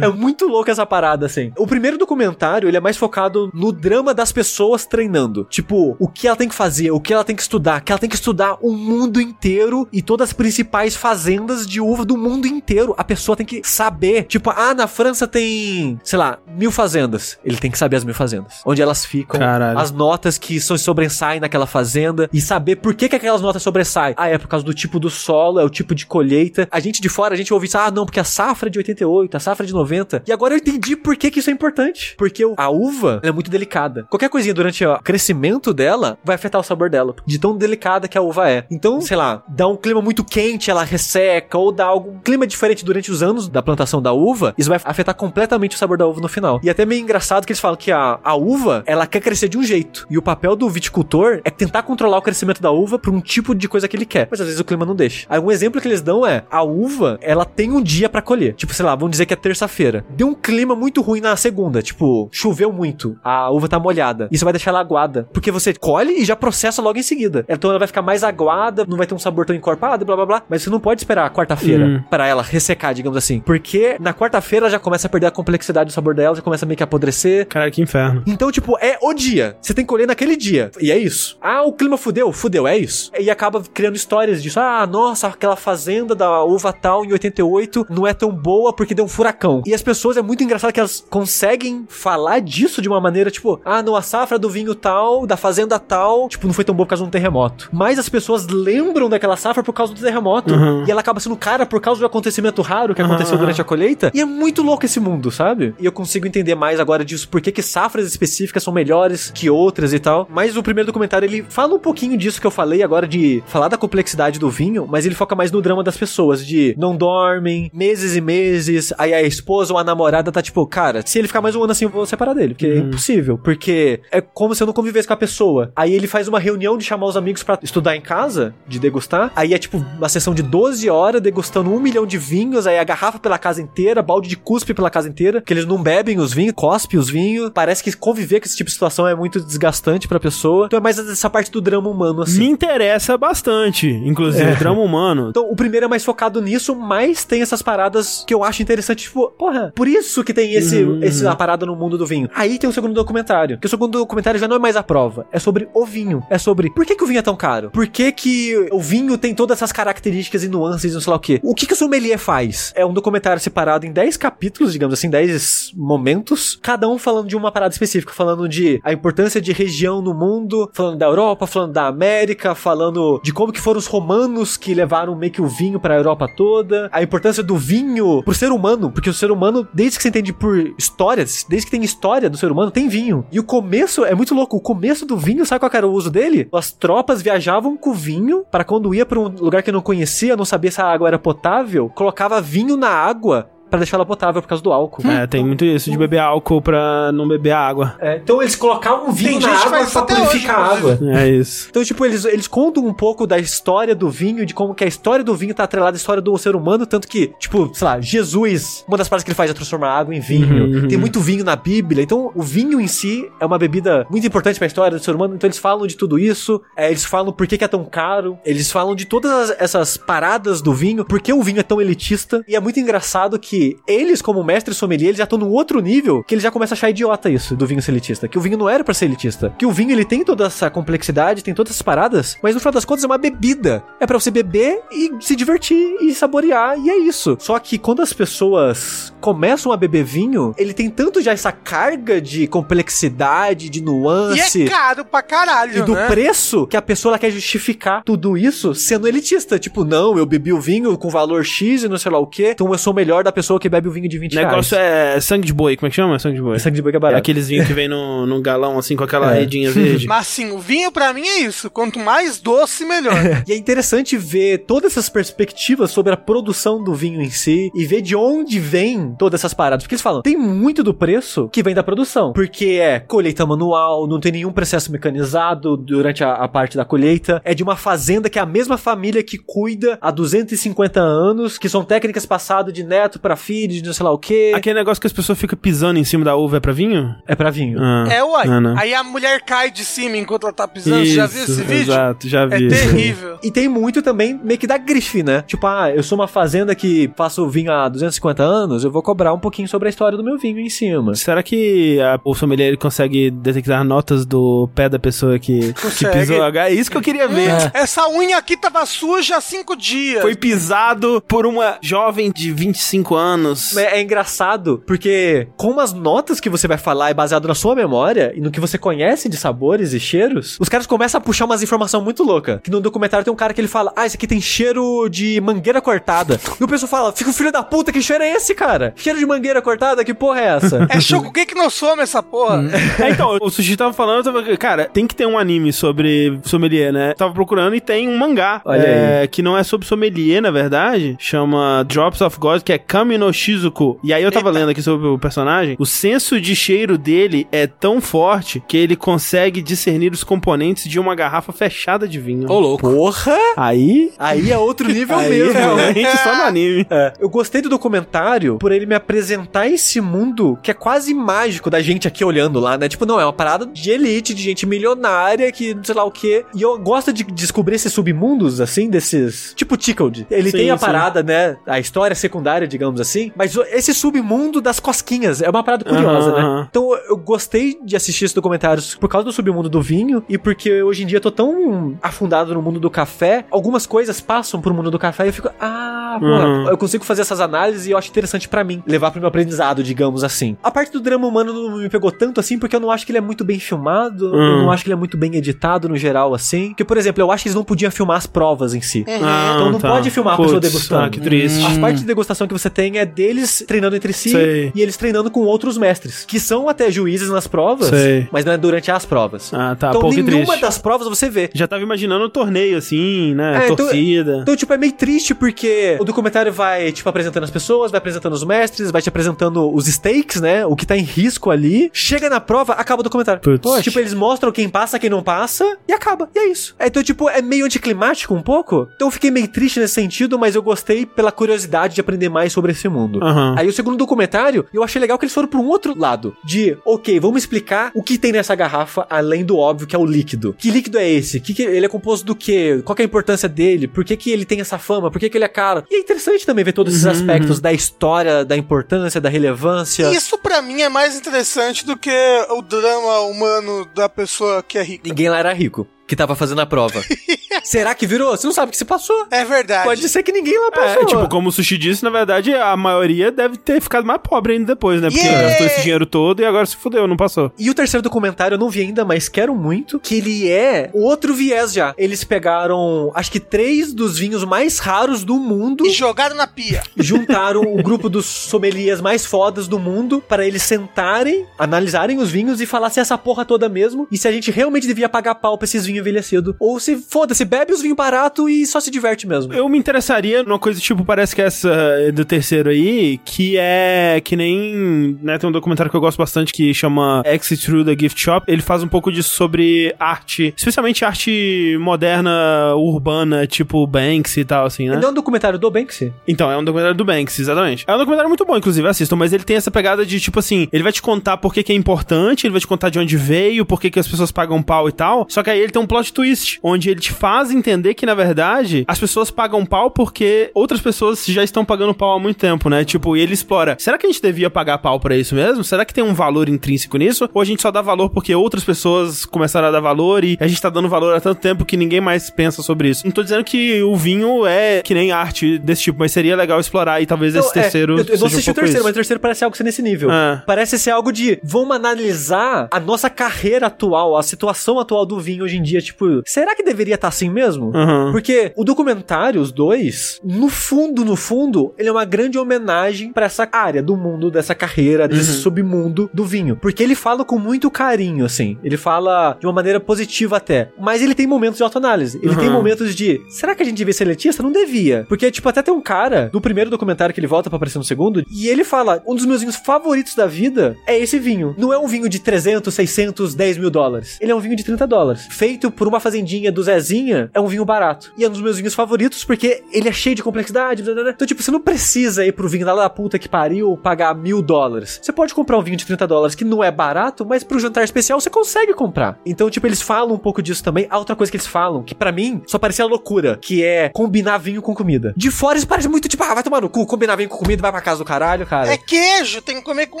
É muito louco essa parada, assim. O primeiro documentário, ele é mais focado no drama das pessoas treinando. Tipo, o que ela tem que fazer, o que ela tem que estudar. Que ela tem que estudar o mundo inteiro e todas as principais fazendas de uva do mundo inteiro. A pessoa tem que saber. Tipo, ah, na França tem, sei lá, mil fazendas. Ele tem que saber as mil fazendas. Onde elas ficam. Caralho. As notas que são, sobressaem naquela fazenda. E saber por que, que aquelas notas sobressaem. Ah, é por causa do tipo do solo, é o tipo de colheita. A gente de fora, a gente ouve isso, ah, não, porque a safra é de 88, a safra é de 90. E agora eu entendi por que, que isso é importante. Porque a uva é muito delicada. Qualquer coisinha durante o crescimento dela vai afetar o sabor dela, de tão delicada que a uva é. Então, sei lá, dá um clima muito quente, ela resseca, ou dá algum clima diferente durante os anos da plantação da uva, isso vai afetar completamente o sabor da uva no final. E até meio engraçado que eles falam que a, a uva, ela quer crescer de um jeito. E o papel do viticultor é tentar controlar o crescimento da uva pra um tipo de coisa que ele quer. Mas às vezes o clima não deixa. Aí um exemplo que eles dão é, a uva, ela tem um dia pra colher. Tipo, sei lá, vamos dizer que é terça-feira. Deu um clima muito ruim na segunda, tipo, choveu muito, a uva tá molhada. Isso vai deixar ela aguada, porque você colhe e já processa logo em seguida. Então ela vai ficar mais aguada, não vai ter um sabor tão encorpado, blá blá blá. Mas você não pode esperar a quarta-feira Hum. pra ela ressecar, digamos assim. Porque na quarta-feira ela já começa a perder a complexidade do sabor dela, já começa meio que a apodrecer. Caralho, que inferno. Então, tipo, é o dia. Você tem que colher naquele dia. E é isso. Ah, o clima fudeu? Fudeu, é isso. E acaba criando histórias Ah, nossa, aquela fazenda da uva tal em 88 não é tão boa porque deu um furacão. E as pessoas, é muito engraçado que elas conseguem falar disso de uma maneira, tipo, ah, não, a safra do vinho tal, da fazenda tal, tipo, não foi tão boa por causa de um terremoto. Mas as pessoas lembram daquela safra por causa do terremoto. Uhum. E ela acaba sendo cara por causa do acontecimento raro que Aham, aconteceu durante a colheita. E é muito louco esse mundo, sabe? E eu consigo entender mais agora disso, por que, que safras específicas são melhores que outras e tal. Mas o primeiro documentário, ele fala um pouquinho disso que eu falei agora, de falar da complexidade do vinho, mas ele foca mais no drama das pessoas, de não dormem, meses e meses, aí a esposa ou a namorada tá tipo, cara, se ele ficar mais um ano assim, eu vou separar dele, porque é impossível, porque é como se eu não convivesse com a pessoa. Aí ele faz uma reunião de chamar os amigos pra estudar em casa, de degustar, aí é tipo uma sessão de 12 horas degustando um milhão de vinhos, aí a garrafa pela casa inteira, balde de cuspe pela casa inteira, que eles não bebem os vinhos, cospe os vinhos. Parece que conviver com esse tipo de situação é muito desgastante pra pessoa. Então é mais essa parte do drama humano, assim. Me interessa bastante, inclusive, É. drama humano. Então, o primeiro é mais focado nisso, mas tem essas paradas que eu acho interessante, tipo, porra, por isso que tem esse, Uhum, esse a parada no mundo do vinho. Aí tem o segundo documentário, que o segundo documentário já não é mais a prova, é sobre o vinho. É sobre por que, que o vinho é tão caro? Por que, que o vinho tem todas essas características e nuances e não sei lá o quê? O que, que o sommelier faz? É um documentário separado em 10 capítulos, digamos assim, 10 momentos, cada um falando de uma parada específica, falando de a importância de região no mundo, falando da Europa, falando da América, falando de como que foram os romanos que levaram meio que o vinho pra Europa toda, a importância do vinho pro ser humano, porque o ser humano, desde que você entende por histórias, desde que tem história do ser humano, tem vinho. E o começo é muito louco, o começo do vinho, sabe qual era o uso dele? As tropas viajavam com vinho para quando ia pra um lugar que não conhecia, não sabia se a água era potável, colocava vinho na água pra deixar ela potável por causa do álcool. É, tem muito isso de beber álcool pra não beber água. É, então eles colocavam vinho Tem na água pra até purificar a água. É isso. Então, tipo, eles, eles contam um pouco da história do vinho, de como que a história do vinho tá atrelada à história do ser humano, tanto que, tipo, sei lá, Jesus, uma das partes que ele faz é transformar água em vinho. Uhum, uhum. Tem muito vinho na Bíblia. Então, o vinho em si é uma bebida muito importante pra história do ser humano. Então, eles falam de tudo isso. é, eles falam por que, que é tão caro. Eles falam de todas as- essas paradas do vinho, por que o vinho é tão elitista. E é muito engraçado que eles, como mestre sommelier, eles já estão num outro nível que eles já começam a achar idiota isso do vinho ser elitista. Que o vinho não era pra ser elitista. Que o vinho ele tem toda essa complexidade, tem todas essas paradas, mas no final das contas é uma bebida. É pra você beber e se divertir e saborear, e é isso. Só que quando as pessoas começam a beber vinho, ele tem tanto já essa carga de complexidade, de E nuance. é caro pra caralho, E do né? preço que a pessoa quer justificar tudo isso sendo elitista. Tipo, não, eu bebi o vinho com valor X e não sei lá o quê, então eu sou melhor da pessoa que bebe o vinho de 20 O negócio reais. é sangue de boi, como é que chama? Sangue de boi. Sangue de boi que é É barato. aqueles vinhos que vem no, num galão assim com aquela É. redinha verde. Mas assim, o vinho pra mim é isso. Quanto mais doce, melhor. E é interessante ver todas essas perspectivas sobre a produção do vinho em si e ver de onde vem todas essas paradas. Porque eles falam, tem muito do preço que vem da produção. Porque é colheita manual, não tem nenhum processo mecanizado durante a, a parte da colheita. É de uma fazenda que é a mesma família que cuida há 250 anos, que são técnicas passadas de neto pra de não sei lá o quê. Aquele negócio que as pessoas ficam pisando em cima da uva é pra vinho? É pra vinho. Ah. É, uai. Ah. Aí a mulher cai de cima enquanto ela tá pisando. Você já viu Isso, esse vídeo? Exato, já É vi. terrível. E tem muito também meio que da grife, né? Tipo, ah, eu sou uma fazenda que faço vinho há 250 anos, eu vou cobrar um pouquinho sobre a história do meu vinho em cima. Será que a, o sommelier ele consegue detectar notas do pé da pessoa que, que Consegue. pisou? É isso que eu queria ver. Essa unha aqui tava suja há cinco dias. Foi pisado por uma jovem de 25 E anos. É, é engraçado, porque como as notas que você vai falar é baseado na sua memória e no que você conhece de sabores e cheiros, os caras começam a puxar umas informações muito loucas. Que no documentário tem um cara que ele fala, ah, esse aqui tem cheiro de mangueira cortada. E o pessoal fala, fica o filho da puta, que cheiro é esse, cara? Cheiro de mangueira cortada, que porra é essa? É Shokugeki no Soma essa porra. É, então, o Sushi tava falando, eu tava, cara, tem que ter um anime sobre sommelier, né? Tava procurando e tem um mangá. Olha é, Que não é sobre sommelier, na verdade. Chama Drops of God, que é Kami no Shizuku. E aí eu tava Eita. lendo aqui sobre o personagem. O senso de cheiro dele é tão forte que ele consegue discernir os componentes de uma garrafa fechada de vinho. Ô, louco. Porra! Aí. Aí é outro nível Aí mesmo. realmente só no anime. É, eu gostei do documentário por ele me apresentar esse mundo que é quase mágico da gente aqui olhando lá, né? Tipo, não, é uma parada de elite, de gente milionária, que sei lá o quê. E eu gosto de descobrir esses submundos, assim, desses. Tipo Tickled. Ele Sim, tem a sim. parada, né? A história secundária, digamos assim. Mas esse submundo das cosquinhas é uma parada curiosa, Aham, né? Então eu gostei de assistir esses documentários por causa do submundo do vinho e porque hoje em dia eu tô tão afundado no mundo do café, algumas coisas passam pro mundo do café e eu fico, ah, pô, Uhum. eu consigo fazer essas análises e eu acho interessante pra mim, levar pro meu aprendizado, digamos assim. A parte do drama humano não me pegou tanto assim porque eu não acho que ele é muito bem filmado, eu Hum. não acho que ele é muito bem editado no geral assim. Porque, por exemplo, eu acho que eles não podiam filmar as provas em si. Ah, Então não tá. pode filmar a pessoa degustando. Ah, que triste. As partes de degustação que você tem é deles treinando entre si Sei. e eles treinando com outros mestres, que são até juízes nas provas, Sei. mas não é durante as provas. Ah, tá. então Pô, nenhuma triste. das provas você vê. Já tava imaginando um torneio assim, né? É, então- Torcida. Então, tipo, é meio triste porque o documentário vai, tipo, apresentando as pessoas, vai apresentando os mestres, vai te apresentando os stakes, né? O que tá em risco ali. Chega na prova, acaba o documentário. Putz. Tipo, eles mostram quem passa, quem não passa, e acaba. E é isso. É, então, tipo, é meio anticlimático um pouco. Então eu fiquei meio triste nesse sentido, mas eu gostei pela curiosidade de aprender mais sobre esse mundo. Aham. Aí o segundo documentário, eu achei legal que eles foram pra um outro lado. De, ok, vamos explicar o que tem nessa garrafa, além do óbvio, que é o líquido. Que líquido é esse? Que que ele é composto do quê? Qual que é a importância dele? Por que, que ele tem essa fama? Por que, que ele é caro? E é interessante também ver todos esses aspectos da história, da importância, da relevância. Isso pra mim é mais interessante do que o drama humano da pessoa que é rica. Ninguém lá era rico, que tava fazendo a prova. Será que virou? Você não sabe o que se passou. É verdade. Pode ser que ninguém lá passou. É, tipo, como o Sushi disse, na verdade, a maioria deve ter ficado mais pobre ainda depois, né? Porque Yeah! gastou esse dinheiro todo e agora se fudeu, não passou. E o terceiro documentário eu não vi ainda, mas quero muito, que ele é outro viés já. Eles pegaram, acho que três dos vinhos mais raros do mundo E jogaram na pia. juntaram o grupo dos sommeliers mais fodas do mundo para eles sentarem, analisarem os vinhos e falar se é essa porra toda mesmo e se a gente realmente devia pagar pau pra esses vinhos envelhecidos. Ou se, foda-se, bebe os vinhos baratos e só se diverte mesmo. Eu me interessaria numa coisa tipo, parece que essa do terceiro aí, que é que nem, né, tem um documentário que eu gosto bastante que chama Exit Through the Gift Shop. Ele faz um pouco disso sobre arte, especialmente arte moderna, urbana, tipo Banks e tal, assim, né? Não é um documentário do Banksy? Então, é um documentário do Banks, exatamente. É um documentário muito bom, inclusive, assistam, mas ele tem essa pegada de, tipo assim, ele vai te contar por que, que é importante, ele vai te contar de onde veio, por que, que as pessoas pagam pau e tal. Só que aí ele tem um plot twist, onde ele te faz entender que, na verdade, as pessoas pagam pau porque outras pessoas já estão pagando pau há muito tempo, né? Tipo, e ele explora, será que a gente devia pagar pau pra isso mesmo? Será que tem um valor intrínseco nisso? Ou a gente só dá valor porque outras pessoas começaram a dar valor e a gente tá dando valor há tanto tempo que ninguém mais pensa sobre isso? Não tô dizendo que o vinho é que nem arte desse tipo, mas seria legal explorar e talvez esse Não, é, terceiro. eu, eu não um assisti o pouco terceiro, isso. mas o terceiro parece algo ser nesse nível. É. Parece ser algo de vamos analisar a nossa carreira atual, a situação atual do vinho hoje em dia. Tipo, será que deveria estar assim mesmo? Uhum. Porque o documentário, os dois, no fundo, no fundo, ele é uma grande homenagem pra essa área do mundo, dessa carreira, desse Uhum. submundo do vinho. Porque ele fala com muito carinho, assim. Ele fala de uma maneira positiva até. Mas ele tem momentos de autoanálise. Ele tem Uhum. momentos de, será que a gente devia ser elitista? Não devia. Porque, tipo, até tem um cara, no primeiro documentário que ele volta pra aparecer no segundo, e ele fala, um dos meus vinhos favoritos da vida é esse vinho. Não é um vinho de 300, 600, 10 mil dólares. Ele é um vinho de 30 dólares. Feito por uma fazendinha do Zezinha, é um vinho barato. E é um dos meus vinhos favoritos porque ele é cheio de complexidade. blá, blá, blá. Então, tipo, você não precisa ir pro vinho lá da puta que pariu pagar mil dólares. Você pode comprar um vinho de 30 dólares que não é barato, mas pro jantar especial você consegue comprar. Então, tipo, eles falam um pouco disso também. A outra coisa que eles falam, que pra mim só parecia loucura, que é combinar vinho com comida. De fora isso parece muito tipo, ah, vai tomar no cu, combinar vinho com comida, vai pra casa do caralho, cara. É queijo, tem que comer com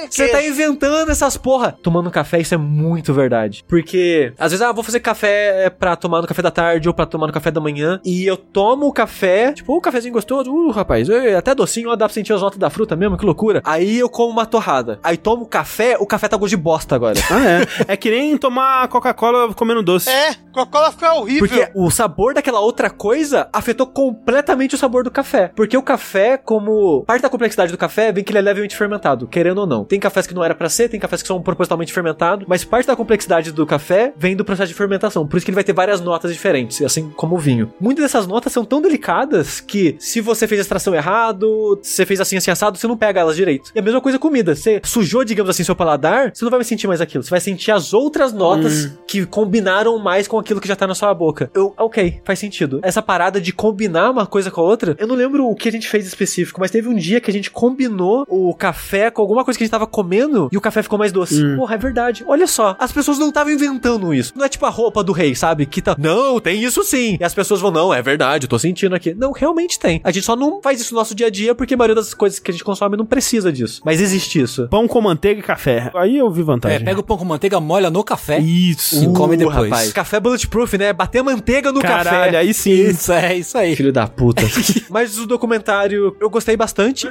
Você queijo. tá inventando essas porra. Tomando café, isso é muito verdade. Porque, às vezes, ah, vou fazer café café pra tomar no café da tarde ou pra tomar no café da manhã. E eu tomo o café, tipo, um cafezinho gostoso, uh, rapaz, é, até docinho, ó, dá pra sentir as notas da fruta mesmo, que loucura. Aí eu como uma torrada. Aí tomo café, o café tá gosto de bosta agora. Ah, é. É que nem tomar Coca-Cola comendo doce. É, Coca-Cola fica horrível. Porque o sabor daquela outra coisa afetou completamente o sabor do café. Porque o café, como parte da complexidade do café, vem que ele é levemente fermentado, querendo ou não. Tem cafés que não era pra ser, tem cafés que são propositalmente fermentados, mas parte da complexidade do café vem do processo de fermentação. Por isso que ele vai ter várias notas diferentes, assim como o vinho. Muitas dessas notas são tão delicadas que se você fez a extração errado, se você fez assim, assim assado, você não pega elas direito. E a mesma coisa comida. Você sujou, digamos assim, seu paladar, você não vai sentir mais aquilo. Você vai sentir as outras notas que combinaram mais com aquilo que já tá na sua boca. Eu, ok, faz sentido. Essa parada de combinar uma coisa com a outra, eu não lembro o que a gente fez específico, mas teve um dia que a gente combinou o café com alguma coisa que a gente tava comendo e o café ficou mais doce. Porra, é verdade. Olha só, as pessoas não estavam inventando isso. Não é tipo a roupa do rei, sabe? Que tá, não, tem isso sim. E as pessoas vão, não, é verdade, eu tô sentindo aqui. Não, realmente tem. A gente só não faz isso no nosso dia a dia porque a maioria das coisas que a gente consome não precisa disso. Mas existe isso. Pão com manteiga e café. Aí eu vi É, vantagem. pega o pão com manteiga, molha no café. Isso. E come depois. Uh, Rapaz, café bulletproof, né? Bater manteiga no Caralho, café. aí sim. Isso, é isso aí. Filho da puta. Mas o documentário eu gostei bastante.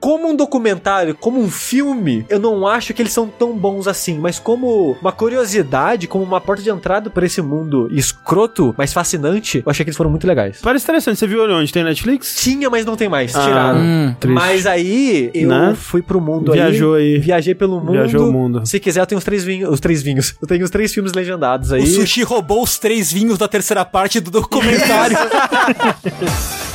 Como um documentário, como um filme, eu não acho que eles são tão bons assim, mas como uma curiosidade, como uma porta de entrada para esse mundo escroto, mas fascinante, eu achei que eles foram muito legais. Parece interessante. Você viu onde? Tem Netflix? Tinha, mas não tem mais. Ah, Tiraram. Hum. Mas aí eu Né? fui pro mundo Viajou aí. aí. Viajei pelo mundo. Viajou o mundo. Se quiser, eu tenho os três vinhos. Os três vinhos. Eu tenho os três filmes legendados aí. O sushi roubou os três vinhos da terceira parte do documentário.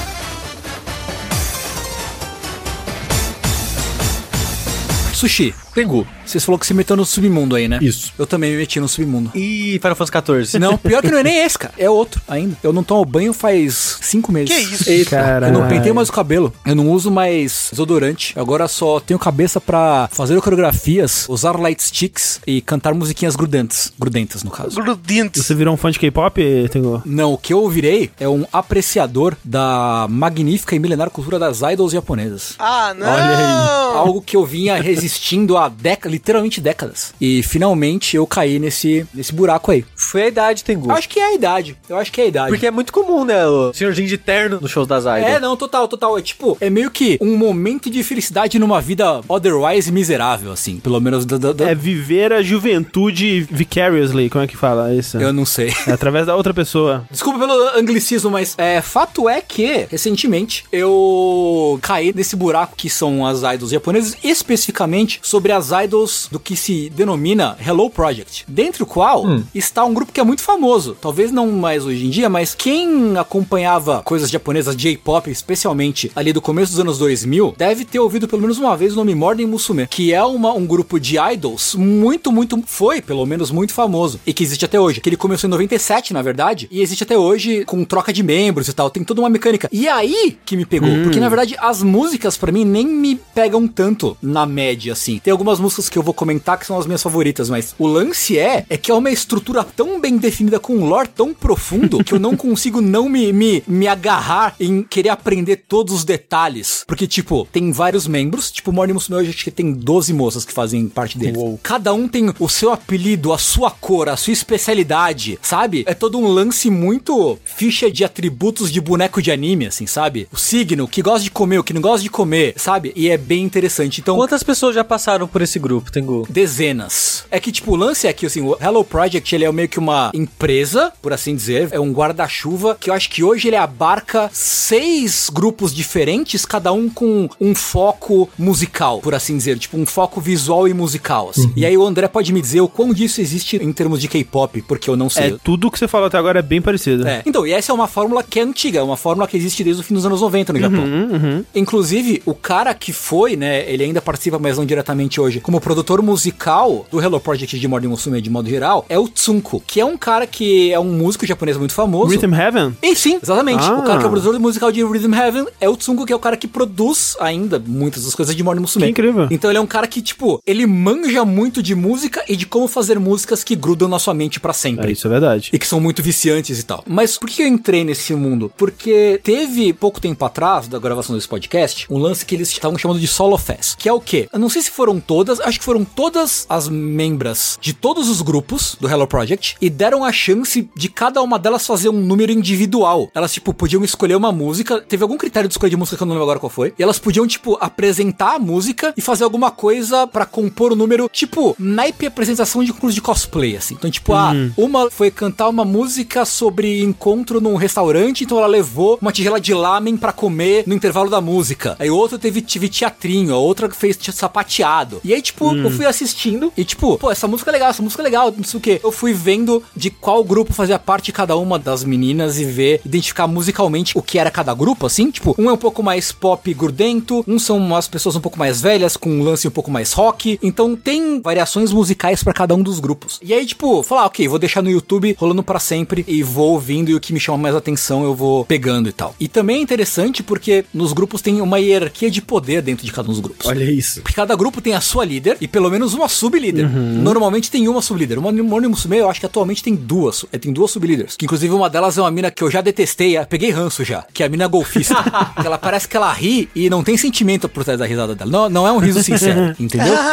sushi, Tengu. você falou que se meteu no submundo aí, né? Isso. Eu também me meti no submundo. E Final Fantasy XIV. Não, pior que não é nem esse, cara. É outro ainda. Eu não tomo banho faz cinco meses. Que isso? Eita. Caralho. Eu não pentei mais o cabelo. Eu não uso mais desodorante. Eu Agora só tenho cabeça pra fazer coreografias, usar light sticks e cantar musiquinhas grudentas. Grudentas, no caso. Grudintos. Você virou um fã de K-pop, Tengo? Não, o que eu virei é um apreciador da magnífica e milenar cultura das idols japonesas. Ah, não! Olha aí. Algo que eu vinha resistindo há décadas, literalmente décadas. E finalmente eu caí nesse, nesse buraco aí. Foi a idade, Tengu. Eu acho que é a idade. Eu acho que é a idade. Porque é muito comum, né? O senhorzinho de terno nos shows das idols. É, não, total, total. É tipo, é meio que um momento de felicidade numa vida otherwise miserável, assim. Pelo menos da. da- da- É viver a juventude vicariously, como é que fala isso? Eu não sei. É através da outra pessoa. Desculpa pelo anglicismo, mas é, fato é que, recentemente, eu caí nesse buraco que são as idols japonesas, especificamente sobre as idols do que se denomina Hello Project, dentro do qual está um grupo que é muito famoso, talvez não mais hoje em dia, mas quem acompanhava coisas japonesas, J-pop, especialmente ali do começo dos anos 2000, deve ter ouvido pelo menos uma vez o nome Morden Musume, que é uma, um grupo de idols muito, muito, foi pelo menos muito famoso, e que existe até hoje, que ele começou em 97, na verdade, e existe até hoje com troca de membros e tal, tem toda uma mecânica. E aí que me pegou, porque na verdade as músicas pra mim nem me pegam tanto na média assim. Tem algumas músicas que eu vou comentar que são as minhas favoritas, mas o lance é é que é uma estrutura tão bem definida com um lore tão profundo que eu não consigo não me, me, me agarrar em querer aprender todos os detalhes, porque tipo, tem vários membros, tipo o Morning Musume hoje acho que tem 12 moças que fazem parte deles. Cada um tem o seu apelido, a sua cor, a sua especialidade, sabe? É todo um lance muito ficha de atributos de boneco de anime, assim, sabe? O signo, o que gosta de comer, o que não gosta de comer, sabe? E é bem interessante. Então, Quantas pessoas já passaram por esse grupo, Tengu? dezenas. É que, tipo, o lance é que, assim, o Hello Project, ele é meio que uma empresa, por assim dizer, é um guarda-chuva, que eu acho que hoje ele abarca seis grupos diferentes, cada um com um foco musical, por assim dizer, tipo, um foco visual e musical, assim. E aí o André pode me dizer o quão disso existe em termos de K-pop, porque eu não sei. É, tudo que você falou até agora é bem parecido. É. Então, e essa é uma fórmula que é antiga, é uma fórmula que existe desde o fim dos anos 90 no Japão. Inclusive, o cara que foi, né, ele ainda participa, mas não diretamente hoje, como produtor musical do Hello Project de Morden Musume de modo geral, é o Tsunko, que é um cara que é um músico japonês muito famoso. Rhythm Heaven? E sim, exatamente. Ah. O cara que é o produtor musical de Rhythm Heaven é o Tsunko, que é o cara que produz ainda muitas das coisas de Morden Musume. Que incrível. Então ele é um cara que, tipo, ele manja muito de música e de como fazer músicas que grudam na sua mente pra sempre. É, isso é verdade. E que são muito viciantes e tal. Mas por que eu entrei nesse mundo? Porque teve pouco tempo atrás da gravação desse podcast um lance que eles estavam chamando de Solo Fest. Que é o quê? Eu não sei se foram todas, acho que foram todas as membras de todos os grupos do Hello Project e deram a chance de cada uma delas fazer um número individual. Elas, tipo, podiam escolher uma música, teve algum critério de escolha de música que eu não lembro agora qual foi, e elas podiam, tipo, apresentar a música e fazer alguma coisa pra compor o número, tipo, naipe apresentação de concurso de cosplay, assim. Então, tipo, ah, uma foi cantar uma música sobre encontro num restaurante, então ela levou uma tigela de lamen pra comer no intervalo da música. Aí outra teve, teve teatrinho, a outra fez te- sapateado. E aí, tipo, eu fui assistindo e, tipo, pô, essa música é legal, essa música é legal, não sei o quê. Eu fui vendo de qual grupo fazia parte cada uma das meninas e ver, identificar musicalmente o que era cada grupo, assim. Tipo, um é um pouco mais pop grudento, um são umas pessoas um pouco mais velhas, com um lance um pouco mais rock. Então tem variações musicais pra cada um dos grupos. E aí, tipo, falar, ok, vou deixar no YouTube rolando pra sempre e vou ouvindo e o que me chama mais atenção eu vou pegando e tal. E também é interessante porque nos grupos tem uma hierarquia de poder dentro de cada um dos grupos. Olha isso. Porque cada grupo tem a sua líder e pelo menos uma sublíder. Normalmente tem uma sublíder. Uma Morning Musume, eu acho que atualmente tem duas. É, tem duas sublíderes. Que inclusive uma delas é uma mina que eu já detestei, eu peguei ranço já. Que é a mina golfista. ela parece que ela ri e não tem sentimento por trás da risada dela. Não, não é um riso sincero, entendeu?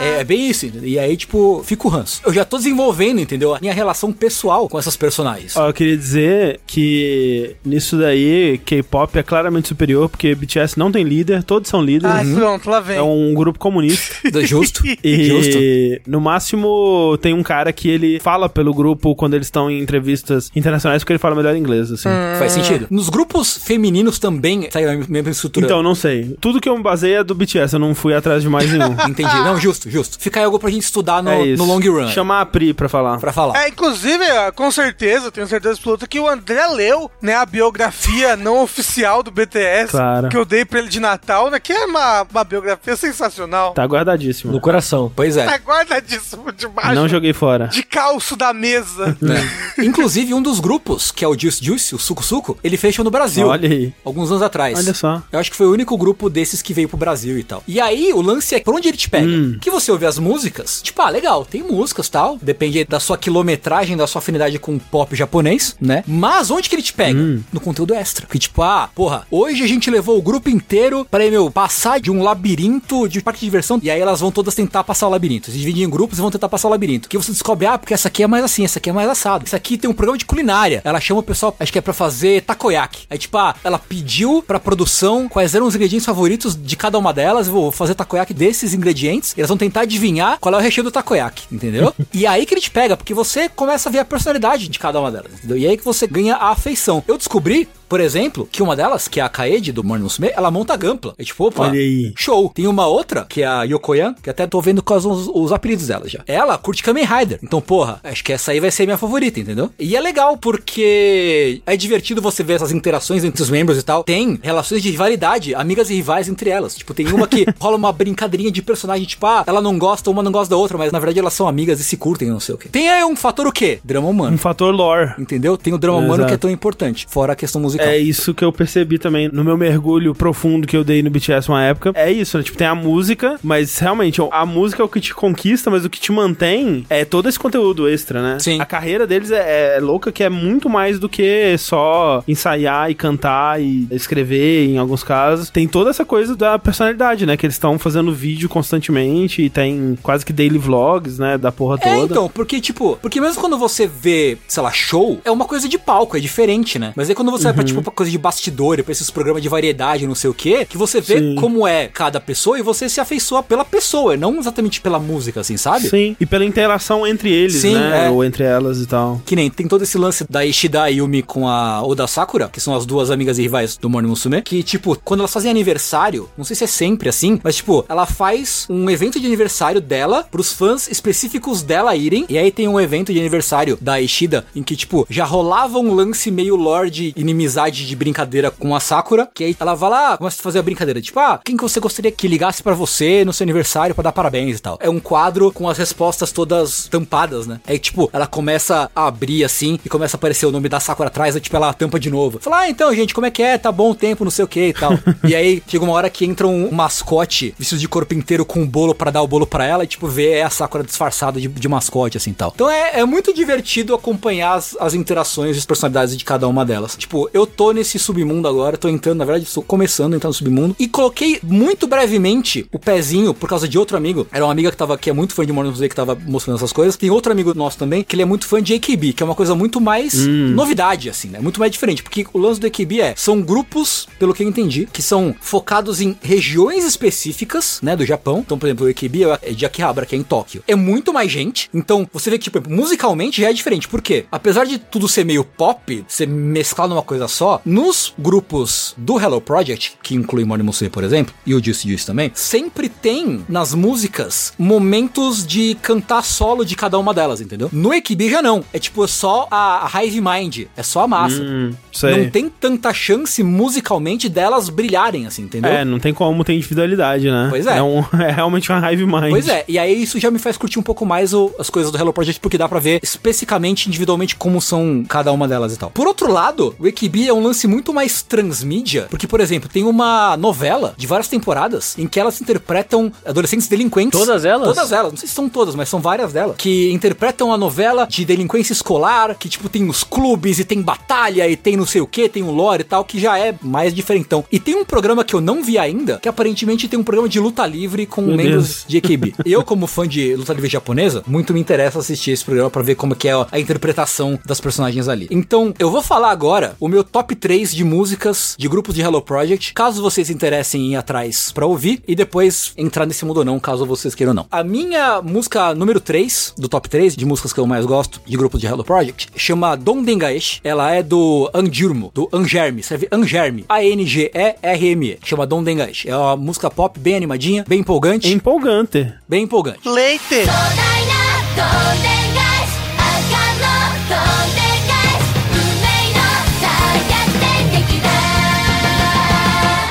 É, é bem isso. E aí, tipo, fico ranço. Eu já tô desenvolvendo, entendeu? A minha relação pessoal com essas personagens. Ó, eu queria dizer que nisso daí, K-pop é claramente superior, porque BTS não tem líder, todos são líderes. Ai, pronto, lá vem. É um grupo comunista. Justo. E Justo. no máximo tem um cara que ele fala pelo grupo quando eles estão em entrevistas internacionais porque ele fala melhor inglês, assim. Faz sentido. Nos grupos femininos também sai a mesma estrutura. Então, não sei. Tudo que eu me baseio é do BTS, eu não fui atrás de mais nenhum. Entendi. Não, justo, justo. Fica aí algo pra gente estudar no, é no long run. Chamar a Pri pra falar. Pra falar. É, inclusive, é, com certeza, tenho certeza absoluta que o André leu, né, a biografia não oficial do BTS Claro. que eu dei pra ele de Natal, né, que é uma, uma biografia sensacional. Tá guardadíssimo. No coração. Pois é. Tá guardadíssimo debaixo Não joguei fora. de calço da mesa. Inclusive, um dos grupos, que é o Juice Juice, o Suco Suco, ele fechou no Brasil. Olha aí. Alguns anos atrás. Olha só. Eu acho que foi o único grupo desses que veio pro Brasil e tal. E aí, o lance é por onde ele te pega. Hum. Que você ouve as músicas, tipo, ah, legal, tem músicas tal. Depende da sua quilometragem, da sua afinidade com pop japonês, né? Mas onde que ele te pega? Hum. No conteúdo extra. Que tipo, ah, porra, hoje a gente levou o grupo inteiro pra, meu, passar de um labirinto de parque de diversão. E aí elas vão todas tentar passar o labirinto. Se dividem em grupos e vão tentar passar o labirinto. Que você descobre, ah, porque essa aqui é mais assim, essa aqui é mais assado. Essa aqui tem um programa de culinária. Ela chama o pessoal, acho que é pra fazer takoyaki. Aí, tipo, ah, ela pediu pra produção quais eram os ingredientes favoritos de cada uma delas. Eu vou fazer takoyaki desses ingredientes. Elas vão tentar adivinhar qual é o recheio do takoyaki, entendeu? e aí que ele te pega, porque você começa a ver a personalidade de cada uma delas, entendeu? E aí que você ganha a afeição. Eu descobri por exemplo, que uma delas, que é a Kaede do Morning Musume, ela monta gampla. É tipo, opa, Olha aí. show. Tem uma outra, que é a Yokoyan, que até tô vendo quais os, os apelidos dela já. Ela curte Kamen Rider. Então, porra, acho que essa aí vai ser a minha favorita, entendeu? E é legal porque é divertido você ver essas interações entre os membros e tal. Tem relações de rivalidade, amigas e rivais entre elas. Tipo, tem uma que rola uma brincadeirinha de personagem, tipo, ah, ela não gosta, uma não gosta da outra, mas na verdade elas são amigas e se curtem, não sei o quê. Tem aí um fator o quê? Drama humano. Um fator lore. Entendeu? Tem o drama humano Exato. que é tão importante, fora a questão musical. É isso que eu percebi também no meu mergulho profundo que eu dei no BTS uma época. É isso, né? Tipo, tem a música, mas realmente a música é o que te conquista, mas o que te mantém é todo esse conteúdo extra, né? Sim. A carreira deles é, é louca, que é muito mais do que só ensaiar e cantar e escrever, em alguns casos. Tem toda essa coisa da personalidade, né? Que eles estão fazendo vídeo constantemente e tem quase que daily vlogs, né? Da porra É, toda. então, porque, tipo, porque mesmo quando você vê, sei lá, show, é uma coisa de palco, é diferente, né? Mas aí quando você vai pra, tipo, pra coisa de bastidor, pra esses programas de variedade, não sei o quê, que você vê Sim. como é cada pessoa e você se afeiçoa pela pessoa, não exatamente pela música, assim, sabe? Sim, e pela interação entre eles, Sim, né? é. Ou entre elas e tal. Que nem tem todo esse lance da Ishida Yumi com a Oda Sakura, que são as duas amigas e rivais do Morning Musume, que, tipo, quando elas fazem aniversário, não sei se é sempre assim, mas, tipo, ela faz um evento de aniversário dela pros fãs específicos dela irem, e aí tem um evento de aniversário da Ishida, em que, tipo, já rolava um lance meio lore de inimizade de brincadeira com a Sakura, que aí ela vai lá, começa a fazer a brincadeira, tipo, ah, quem que você gostaria que ligasse pra você no seu aniversário pra dar parabéns e tal. É um quadro com as respostas todas tampadas, né? Aí, tipo, ela começa a abrir assim e começa a aparecer o nome da Sakura atrás, aí, tipo, ela tampa de novo. Fala, ah, então, gente, como é que é? Tá bom o tempo, não sei o que e tal. e aí, chega uma hora que entra um mascote vestido de corpo inteiro com um bolo pra dar o bolo pra ela e, tipo, vê é a Sakura disfarçada de, de mascote, assim tal. Então é, é muito divertido acompanhar as, as interações e as personalidades de cada uma delas. Tipo, eu tô nesse submundo agora, tô entrando, na verdade, estou começando a entrar no submundo. E coloquei muito brevemente o pezinho por causa de outro amigo. Era uma amiga que tava, que é muito fã de Morning Musume que tava mostrando essas coisas. Tem outro amigo nosso também, que ele é muito fã de AKB, que é uma coisa muito mais novidade, assim, né? Muito mais diferente. Porque o lance do AKB é, são grupos, pelo que eu entendi, que são focados em regiões específicas, né, do Japão. Então, por exemplo, o AKB é de Akihabara, que é em Tóquio. É muito mais gente. Então, você vê que, tipo, musicalmente já é diferente. Por quê? Apesar de tudo ser meio pop, ser mesclado numa coisa só, nos grupos do Hello Project, que inclui Morning Musume, por exemplo, e o Juice Juice também, sempre tem nas músicas momentos de cantar solo de cada uma delas, entendeu? No já não. É tipo só a, a Hive Mind, é só a massa. Hum, sei. Não tem tanta chance musicalmente delas brilharem, assim, entendeu? É, não tem como ter individualidade, né? Pois é. É, um- é realmente uma hive mind. Pois é, e aí isso já me faz curtir um pouco mais o- as coisas do Hello Project, porque dá pra ver especificamente, individualmente, como são cada uma delas e tal. Por outro lado, o AKB é um lance muito mais transmídia, porque, por exemplo, tem uma novela de várias temporadas em que elas interpretam adolescentes delinquentes. Todas elas? Todas elas, não sei se são todas, mas são várias delas, que interpretam a novela de delinquência escolar, que, tipo, tem os clubes e tem batalha e tem não sei o que, tem o lore e tal, que já é mais diferentão. E tem um programa que eu não vi ainda, que aparentemente tem um programa de luta livre com Meu membros Deus. de AKB. Eu, como fã de luta livre japonesa, muito me interessa assistir esse programa pra ver como que é a interpretação das personagens ali. Então, eu vou falar agora o meu top 3 de músicas de grupos de Hello Project, caso vocês se interessem em ir atrás pra ouvir, e depois entrar nesse mundo ou não, caso vocês queiram ou não. A minha música número 3, do top 3 de músicas que eu mais gosto de grupos de Hello Project, chama Don Dengaesh. Ela é do Anjurmo, do Angerme, serve Angerme, A-N-G-E-R-M-E, chama Don Dengaesh. É uma música pop bem animadinha, bem empolgante, É empolgante. bem empolgante. Leite. 壮大などんでん返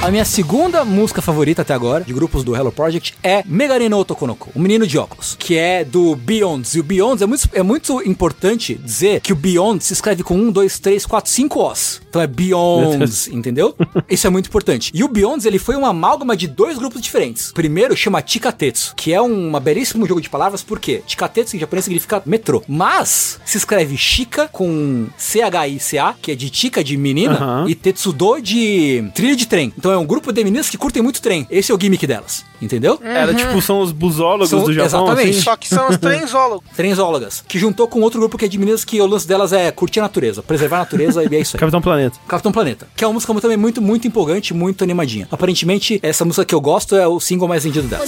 A minha segunda música favorita até agora, de grupos do Hello Project, é Megane no Otokonoko, o menino de óculos, que é do Beyonds. E o Beyonds é muito, é muito importante dizer que o Beyond se escreve com um, dois, três, quatro, cinco Os. Então é Beyonds, entendeu? Isso é muito importante. E o Beyonds, ele foi uma amálgama de dois grupos diferentes. O primeiro chama Chikatetsu, que é um belíssimo jogo de palavras, porque Chikatetsu em japonês significa metrô. Mas se escreve Chika com C-H-I-C-A, que é de Chika, de menina, Aham. e Tetsudo de trilha de trem. Então é um grupo de meninas que curtem muito trem. Esse é o gimmick delas, entendeu? Era tipo, são os busólogos São- do Japão, exatamente. assim? Só que são os trenzólogos. Trenzólogas. Que juntou com outro grupo que é de meninas que o lance delas é curtir a natureza, preservar a natureza e é isso aí. Capitão Planeta. Capitão Planeta. Que é uma música também muito, muito empolgante, muito animadinha. Aparentemente, essa música que eu gosto é o single mais vendido 同 dela.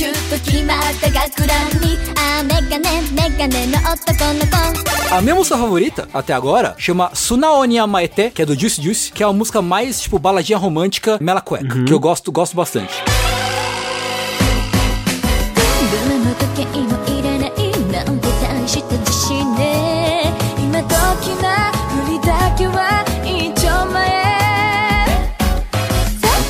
シュッと決まった学ランにあメガネメガネの男の子 A minha música favorita, até agora, chama Sunaoni Amaete, que é do Juice Juice, que é a música mais, tipo, baladinha romântica, mela cueca, que eu gosto, gosto bastante. ブーム時計もいらないなんて大した自信ね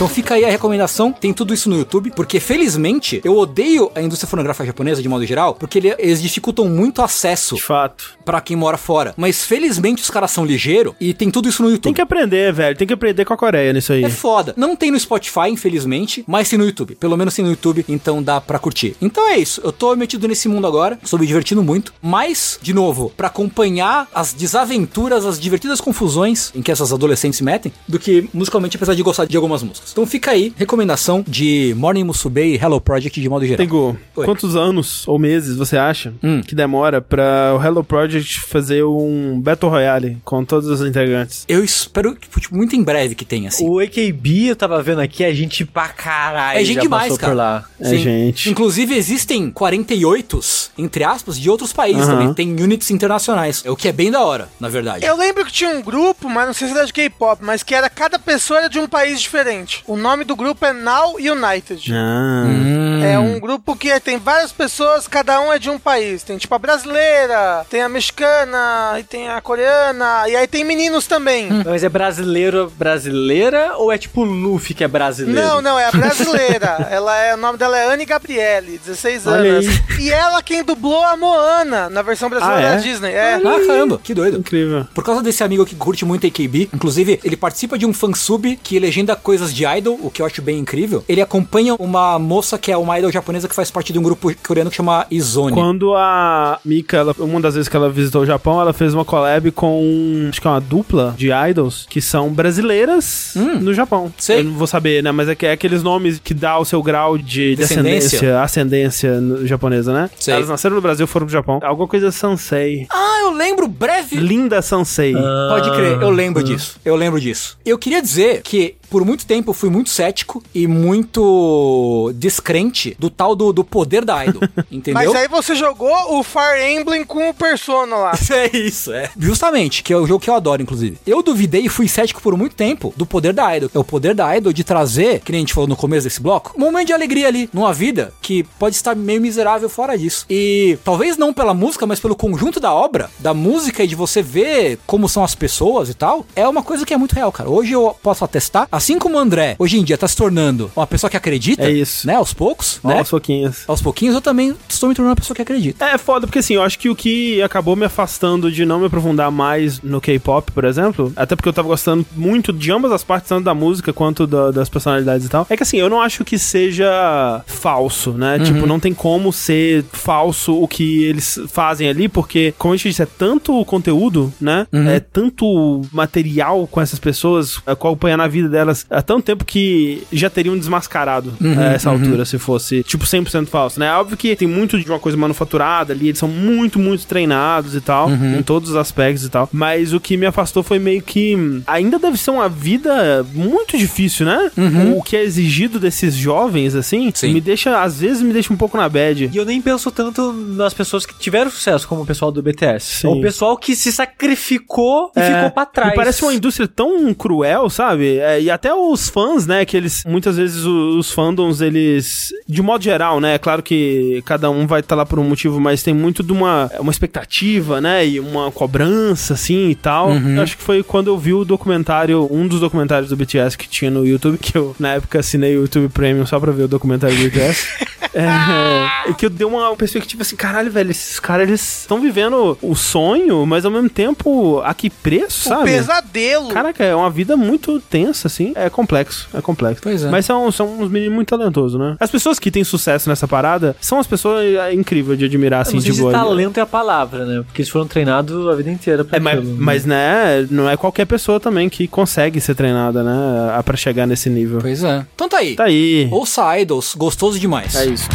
Então fica aí a recomendação, tem tudo isso no YouTube, porque felizmente eu odeio a indústria fonográfica japonesa de modo geral, porque ele- eles dificultam muito o acesso De fato. pra quem mora fora. Mas felizmente os caras são ligeiros e tem tudo isso no YouTube. Tem que aprender, velho. Tem que aprender com a Coreia nisso aí. É foda. Não tem no Spotify, infelizmente, mas tem no YouTube. Pelo menos tem no YouTube, então dá pra curtir. Então é isso. Eu tô metido nesse mundo agora, estou me divertindo muito. Mas, de novo, pra acompanhar as desaventuras, as divertidas confusões em que essas adolescentes se metem, do que musicalmente, apesar de gostar de algumas músicas. Então fica aí, recomendação de Morning Musume e Hello Project de modo geral. Tengu, Oi. quantos anos ou meses você acha Hum. que demora pra o Hello Project fazer um Battle Royale com todos os integrantes? Eu espero, tipo, tipo, muito em breve que tenha, assim. O AKB, eu tava vendo aqui, é gente pra caralho. É gente já demais, passou cara. por lá. É gente. Inclusive, existem 48, entre aspas, de outros países Aham. também. Tem units internacionais. É o que é bem da hora, na verdade. Eu lembro que tinha um grupo, mas não sei se era de K-pop, mas que era cada pessoa era de um país diferente. O nome do grupo é Now United. Ah. Hum. É um grupo que tem várias pessoas, cada um é de um país. Tem tipo a brasileira, tem a mexicana, e tem a coreana, e aí tem meninos também. Mas é brasileiro, brasileira ou é tipo Luffy que é brasileiro? Não, não, é a brasileira. ela é, o nome dela é Anne Gabriele, 16 Olha anos. aí. E ela quem dublou a Moana na versão brasileira Ah, é? da Disney. É. Ah, caramba, que doido. Incrível. Por causa desse amigo que curte muito AKB, inclusive ele participa de um fansub que legenda coisas de idol, o que eu acho bem incrível. Ele acompanha uma moça que é uma idol japonesa que faz parte de um grupo coreano que chama Izone. Quando a Mika, ela- uma das vezes que ela visitou o Japão, ela fez uma collab com, acho que é uma dupla de idols, que são brasileiras no Japão. Hum. Sei. Eu não vou saber, né? Mas é, que é aqueles nomes que dá o seu grau de Descendência. descendência, ascendência no- japonesa, né? Sei. Elas nasceram no Brasil, foram pro Japão. Alguma coisa Sansei. Ah, eu lembro breve. Linda Sansei. Pode crer, eu lembro disso. Eu lembro disso. Eu queria dizer que por muito tempo eu fui muito cético e muito descrente do tal do, do poder da idol. entendeu? Mas aí você jogou o Fire Emblem com o Persona lá. É isso, é. Justamente, que é o jogo que eu adoro, inclusive. Eu duvidei e fui cético por muito tempo do poder da Idol. É o poder da Idol de trazer, que nem a gente falou no começo desse bloco, um momento de alegria ali, numa vida que pode estar meio miserável fora disso. E talvez não pela música, mas pelo conjunto da obra, da música e de você ver como são as pessoas e tal, é uma coisa que é muito real, cara. Hoje eu posso atestar, assim como o André, hoje em dia tá se tornando uma pessoa que acredita, É isso. né, aos poucos, Ó, né? os foquinhos. Aos pouquinhos eu também estou me tornando uma pessoa que acredita. É foda, porque assim, eu acho que o que acabou me afastando de não me aprofundar mais no K-pop, por exemplo, até porque eu tava gostando muito de ambas as partes, tanto da música quanto da- das personalidades e tal, é que assim, eu não acho que seja falso, né? Tipo, não tem como ser falso o que eles fazem ali, porque, como a gente disse, é tanto conteúdo, né? É tanto material com essas pessoas, é, acompanhando a vida delas há tanto tempo que já teriam desmascarado a essa altura, se fosse, tipo, 100% falso, né? Óbvio que tem muito de uma coisa manufaturada ali, eles são muito, muito treinados e tal, em todos os aspectos e tal, mas o que me afastou foi meio que ainda deve ser uma vida muito difícil, né? O que é exigido desses jovens, assim, Sim. me deixa, às vezes me deixa um pouco na bad. E eu nem penso tanto nas pessoas que tiveram sucesso, como o pessoal do BTS. Sim. É o pessoal que se sacrificou e É, ficou pra trás. E parece uma indústria tão cruel, sabe? É, e até os fãs, né? Que eles. Muitas vezes o- os fandoms, eles. De modo geral, né? É claro que cada um vai estar lá por um motivo, mas tem muito de uma, uma expectativa, né? E uma cobrança, assim e tal. Uhum. Eu acho que foi quando eu vi o documentário, um dos documentários do BTS que tinha no YouTube, que eu, na época, assinei o YouTube Premium só pra ver o documentário do BTS. É, e que eu dei uma perspectiva assim, caralho, velho, esses caras, eles estão vivendo o sonho, mas ao mesmo tempo, a que preço, O sabe? pesadelo. Caraca, é uma vida muito tensa, assim. É complexo, é complexo. Pois é. Mas são, são uns meninos muito talentosos, né? As pessoas que têm sucesso nessa parada são as pessoas é, incríveis de admirar, assim, sei tipo... se talento é a palavra, né? Porque eles foram treinados a vida inteira pra É, mas, aquilo. mas, né, não é qualquer pessoa também que consegue ser treinada, né, pra chegar nesse nível. Pois é. Então tá aí. Tá aí. Ouça Idols, gostoso demais. É isso.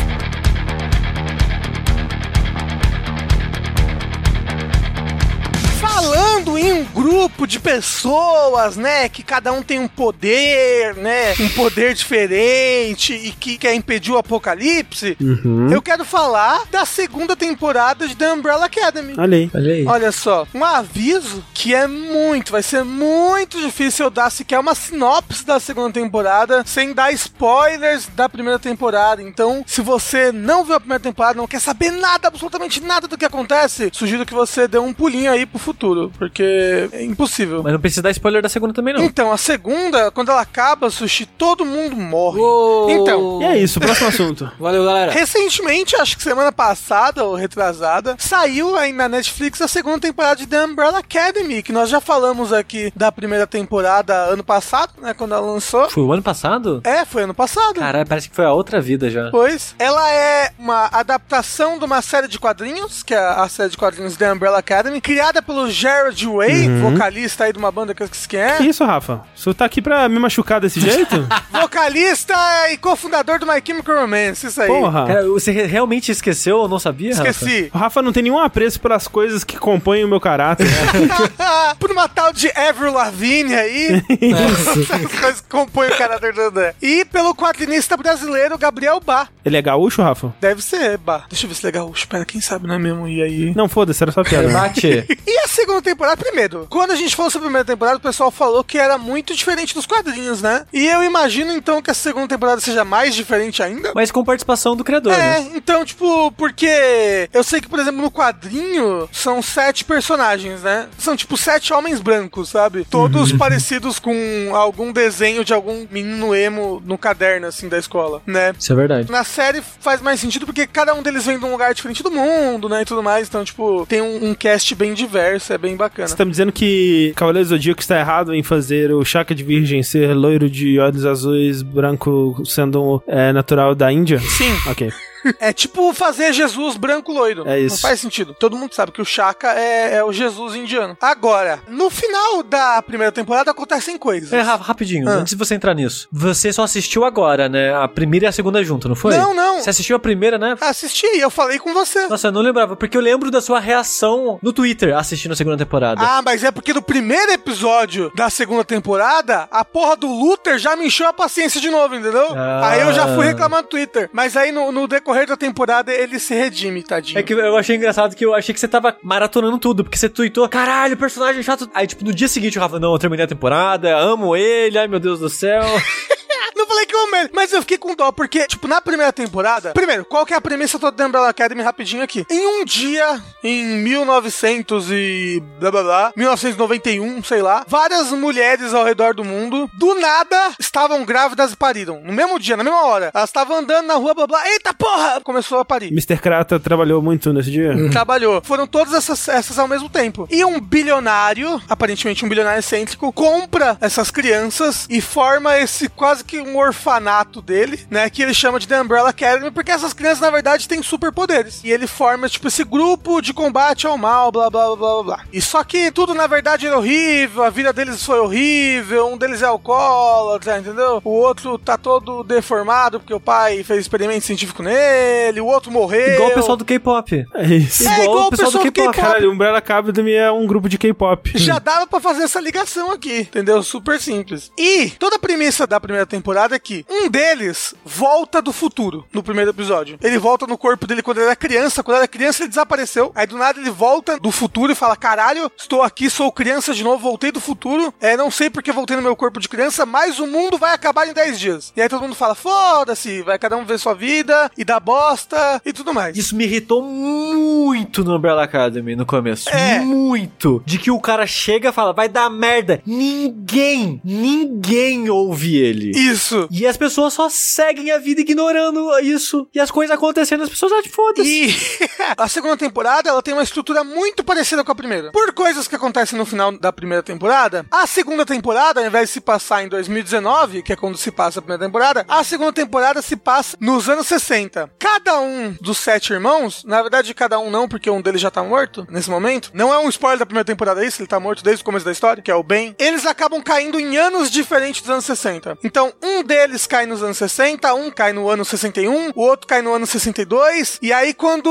Um grupo de pessoas, né, que cada um tem um poder, né, um poder diferente e que quer impedir o apocalipse, Uhum. eu quero falar da segunda temporada de The Umbrella Academy. Olha aí. Olha aí. Olha só, um aviso que é muito, vai ser muito difícil eu dar sequer uma sinopse da segunda temporada sem dar spoilers da primeira temporada. Então, se você não viu a primeira temporada, não quer saber nada, absolutamente nada do que acontece, sugiro que você dê um pulinho aí pro futuro, porque é impossível. Mas não precisa dar spoiler da segunda também, não. Então, a segunda, quando ela acaba, Sushi, todo mundo morre. Uou. Então, E é isso, próximo assunto. Valeu, galera. Recentemente, acho que semana passada ou retrasada, saiu aí na Netflix a segunda temporada de The Umbrella Academy, que nós já falamos aqui da primeira temporada ano passado, né, quando ela lançou. Foi o ano passado? É, foi ano passado. Caralho, parece que foi a outra vida já. Pois. Ela é uma adaptação de uma série de quadrinhos, que é a série de quadrinhos The Umbrella Academy, criada pelo Jared Way, vocalista aí de uma banda que eu esqueci quem é. Que isso, Rafa? Você tá aqui pra me machucar desse jeito? Vocalista e cofundador do My Chemical Romance, isso aí. Porra. Cara, você re- realmente esqueceu ou não sabia, Rafa? Esqueci. O Rafa não tem nenhum apreço pelas coisas que compõem o meu caráter. Por uma tal de Avril Lavigne aí. Essas coisas que compõem o caráter do André. E pelo quadrinista brasileiro Gabriel Bá. Ele é gaúcho, Rafa? Deve ser, Bá. Deixa eu ver se ele é gaúcho. Pera, quem sabe não é mesmo? E aí? Não, foda-se, era só piada. Bate. E a segunda temporada, primeiro, quando a gente falou sobre a primeira temporada, o pessoal falou que era muito diferente dos quadrinhos, né? E eu imagino então que a segunda temporada seja mais diferente ainda. Mas com participação do criador, É, né? então, tipo, porque eu sei que, por exemplo, no quadrinho são sete personagens, né? São, tipo, sete homens brancos, sabe? Todos parecidos com algum desenho de algum menino emo no caderno, assim, da escola, né? Isso é verdade. Na série faz mais sentido porque cada um deles vem de um lugar diferente do mundo, né? E tudo mais. Então, tipo, tem um, um cast bem diverso, é bem bacana. Você tá me dizendo que Cavaleiro Zodíaco está errado em fazer o Chaka de Virgem ser loiro de olhos azuis, branco, sendo é, natural da Índia? Sim. Ok. É tipo fazer Jesus branco loiro. É isso. Não faz sentido. Todo mundo sabe que o Chaka é, é o Jesus indiano. Agora, no final da primeira temporada acontecem coisas. É, rapidinho, Ah. antes de você entrar nisso. Você só assistiu agora, né? A primeira e a segunda junto, não foi? Não, não. Você assistiu a primeira, né? Assisti, eu falei com você. Nossa, eu não lembrava, porque eu lembro da sua reação no Twitter assistindo a segunda temporada. Ah, mas é porque no primeiro episódio da segunda temporada, a porra do Luther já me encheu a paciência de novo, entendeu? Ah. Aí eu já fui reclamar no Twitter. Mas aí no, no decorrer da temporada ele se redime, tadinho. É que eu achei engraçado que eu achei que você tava maratonando tudo, porque você tweetou, caralho, personagem chato. Aí, tipo, no dia seguinte o Rafa, não, eu terminei a temporada, amo ele, ai meu Deus do céu. Não falei que eu amei, mas eu fiquei com dó, porque, tipo, na primeira temporada. Primeiro, qual que é a premissa toda da Umbrella Academy rapidinho aqui? Em um dia, em 1900 e. blá blá blá, 1991, sei lá, várias mulheres ao redor do mundo, do nada, estavam grávidas e pariram. No mesmo dia, na mesma hora. Elas estavam andando na rua, blá blá, eita porra! Começou a parir. Mr. Krata trabalhou muito nesse dia? Trabalhou. Foram todas essas, essas ao mesmo tempo. E um bilionário, aparentemente um bilionário excêntrico, compra essas crianças e forma esse quase que um orfanato dele, né? Que ele chama de The Umbrella Academy, porque essas crianças, na verdade, têm superpoderes. E ele forma, tipo, esse grupo de combate ao mal, blá blá blá blá blá. E só que tudo, na verdade, era horrível, a vida deles foi horrível, um deles é alcoólatra, entendeu? O outro tá todo deformado porque o pai fez experimento científico nele, o outro morreu. Igual o pessoal do K-pop. É isso. É, igual o pessoal do K-pop. Caralho, Umbrella Academy é um grupo de K-pop. Já dava pra fazer essa ligação aqui, entendeu? Super simples. E toda a premissa da primeira temporada é que um deles volta do futuro no primeiro episódio. Ele volta no corpo dele quando ele era criança. Quando ele era criança, ele desapareceu. Aí do nada ele volta do futuro e fala: Caralho, estou aqui, sou criança de novo, voltei do futuro. É, não sei porque voltei no meu corpo de criança, mas o mundo vai acabar em 10 dias. E aí todo mundo fala: Foda-se, vai cada um ver sua vida e dá bosta e tudo mais. Isso me irritou muito no Umbrella Academy no começo. É. Muito. De que o cara chega e fala, vai dar merda. Ninguém, ninguém ouve ele. Isso. E as pessoas só seguem a vida ignorando isso. E as coisas acontecendo, as pessoas, ah, foda-se. E a segunda temporada ela tem uma estrutura muito parecida com a primeira. Por coisas que acontecem no final da primeira temporada, a segunda temporada, ao invés de se passar em 2019, que é quando se passa a primeira temporada, a segunda temporada se passa nos anos 60. Cada um dos sete irmãos, na verdade, cada um não, porque um deles já tá morto nesse momento. Não é um spoiler da primeira temporada isso, ele tá morto desde o começo da história, que é o Ben. Eles acabam caindo em anos diferentes dos anos 60. Então, um deles cai nos anos 60, um cai no ano 61, o outro cai no ano 62, e aí quando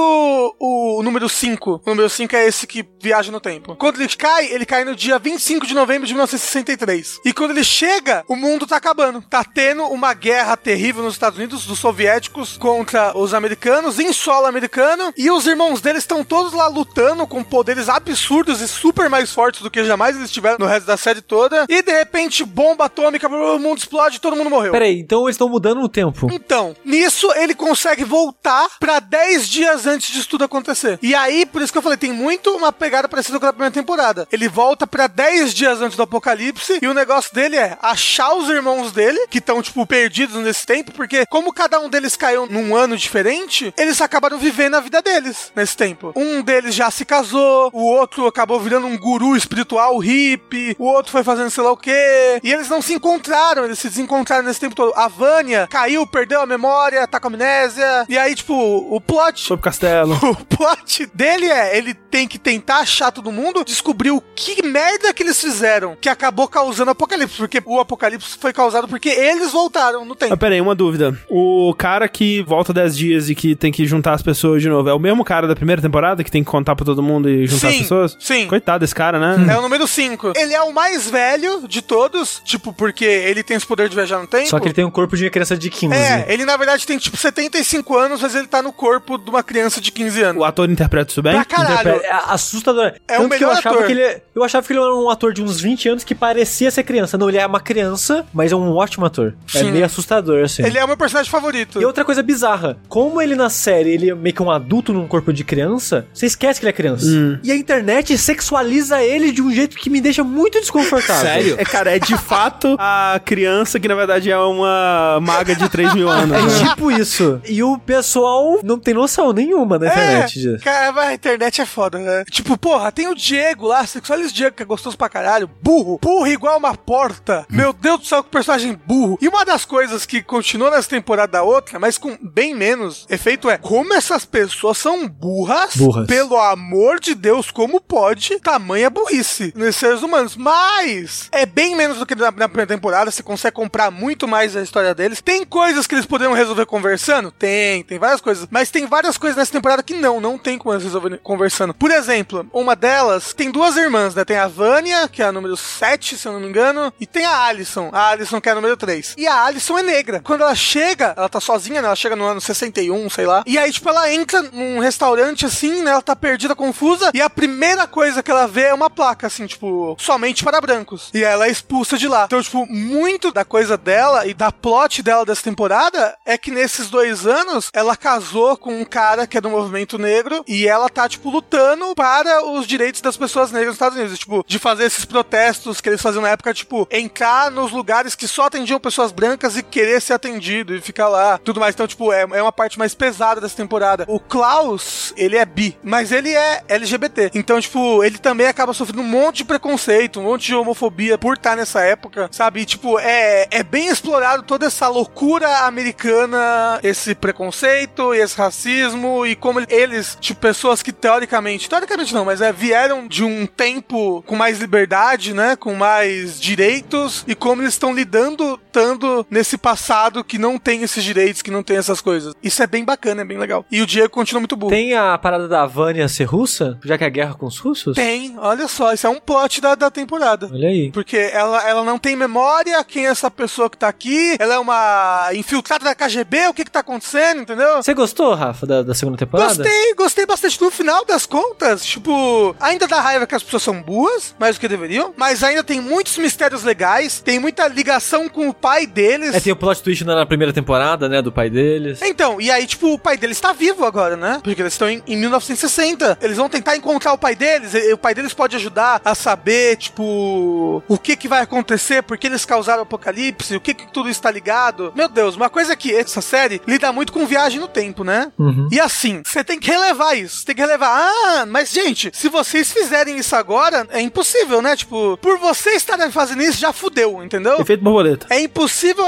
o, o número 5, o número 5 é esse que viaja no tempo. Quando ele cai, ele cai no dia 25 de novembro de 1963. E quando ele chega, o mundo tá acabando. Tá tendo uma guerra terrível nos Estados Unidos, dos soviéticos contra os americanos, em solo americano, e os irmãos deles estão todos lá lutando com poderes absurdos e super mais fortes do que jamais eles tiveram no resto da série toda. E de repente, bomba atômica, o mundo explode todo mundo morreu. Peraí, então eles estão mudando o tempo. Então, nisso ele consegue voltar pra 10 dias antes disso tudo acontecer. E aí, por isso que eu falei, tem muito uma pegada parecida com a primeira temporada. Ele volta pra 10 dias antes do apocalipse e o negócio dele é achar os irmãos dele, que estão, tipo, perdidos nesse tempo, porque como cada um deles caiu num ano diferente, eles acabaram vivendo a vida deles nesse tempo. Um deles já se casou, o outro acabou virando um guru espiritual hippie, o outro foi fazendo sei lá o quê. E eles não se encontraram, eles se desencontraram nesse tempo todo. A Vânia caiu, perdeu a memória, tá com amnésia. E aí, tipo, o plot Sobre o castelo. o plot dele é, ele tem que tentar achar todo mundo, descobrir o que merda que eles fizeram que acabou causando o apocalipse, porque o apocalipse foi causado porque eles voltaram no Ah, tempo. peraí, uma dúvida. O cara que volta 10 dias e que tem que juntar as pessoas de novo, é o mesmo cara da primeira temporada que tem que contar pra todo mundo e juntar Sim, as pessoas? sim. Coitado desse cara, né? É o número 5. Ele é o mais velho de todos, tipo, porque ele tem esse poder de viajar no tempo. Só que ele tem um corpo de uma criança de 15. É, ele na verdade tem tipo 75 anos, mas ele tá no corpo de uma criança de 15 anos. O ator interpreta isso bem? Pra caralho. Interpreta- É assustador. É o Tanto que eu melhor achava ator. que ele Eu achava que ele era um ator de uns 20 anos que parecia ser criança. Não, ele é uma criança, mas é um ótimo ator. É Sim. meio assustador, assim. Ele é o meu personagem favorito. E outra coisa bizarra, como ele na série, ele é meio que um adulto num corpo de criança, você esquece que ele é criança. Hum. E a internet sexualiza ele de um jeito que me deixa muito desconfortável. É, cara, é de fato a criança que na verdade é é uma maga de 3 mil anos. É né? tipo isso. E o pessoal não tem noção nenhuma na internet disso. Cara, mas a internet é foda, né? Tipo, porra, tem o Diego lá, Sexualis Diego, que é gostoso pra caralho. Burro. Burro igual uma porta. Meu Deus do céu, que personagem burro. E uma das coisas que continuou nessa temporada da outra, mas com bem menos efeito, é como essas pessoas são burras. Burras. Pelo amor de Deus, como pode tamanha burrice nesses seres humanos? Mas é bem menos do que na, na primeira temporada. Você consegue comprar muito mais a história deles. Tem coisas que eles poderiam resolver conversando? Tem, tem várias coisas. Mas tem várias coisas nessa temporada que não, não tem como eles resolverem conversando. Por exemplo, uma delas tem duas irmãs, né? Tem a Vânia, que é a número 7, se eu não me engano, e tem a Alison, a Alison que é a número 3. E a Alison é negra. Quando ela chega, ela tá sozinha, né? Ela chega no ano 61, sei lá. E aí, tipo, ela entra num restaurante assim, né? Ela tá perdida, confusa. E a primeira coisa que ela vê é uma placa, assim, tipo, somente para brancos. E ela é expulsa de lá. Então, tipo, muito da coisa dela e da plot dela dessa temporada é que nesses dois anos ela casou com um cara que é do movimento negro e ela tá, tipo, lutando para os direitos das pessoas negras nos Estados Unidos. Tipo, de fazer esses protestos que eles faziam na época, tipo, entrar nos lugares que só atendiam pessoas brancas e querer ser atendido e ficar lá. Tudo mais. Então, tipo, é, é uma parte mais pesada dessa temporada. O Klaus, ele é bi, mas ele é LGBT. Então, tipo, ele também acaba sofrendo um monte de preconceito, um monte de homofobia por estar nessa época, sabe? E, tipo, é, é bem explorado toda essa loucura americana, esse preconceito e esse racismo e como eles, tipo, pessoas que teoricamente, teoricamente não, mas é, vieram de um tempo com mais liberdade, né? Com mais direitos e como eles estão lidando tanto nesse passado que não tem esses direitos, que não tem essas coisas. Isso é bem bacana, é bem legal. E o Diego continua muito burro. Tem a parada da Vânia ser russa, já que é a guerra com os russos? Tem, olha só, isso é um plot da, da temporada. Olha aí. Porque ela, ela não tem memória, quem é essa pessoa que tá aqui, ela é uma infiltrada da KGB, o que que tá acontecendo, entendeu? Você gostou, Rafa, da, da segunda temporada? Gostei, gostei bastante. No final das contas, tipo, ainda dá raiva que as pessoas são boas, mais do que deveriam, mas ainda tem muitos mistérios legais, tem muita ligação com o pai deles. É, tem o plot twist na primeira temporada, né, do pai deles. Então, e aí, tipo, o pai deles tá vivo agora, né? Porque eles estão em, em 1960. Eles vão tentar encontrar o pai deles. e- o pai deles pode ajudar a saber, tipo, o que que vai acontecer, por que eles causaram o apocalipse, o que que tudo está ligado. Meu Deus, uma coisa que essa série lida muito com viagem no tempo, né? Uhum. E assim, você tem que relevar isso. Você tem que relevar. Ah, mas gente, se vocês fizerem isso agora, é impossível, né? Tipo, por vocês estarem fazendo isso, já fudeu, entendeu? Efeito borboleta. É impossível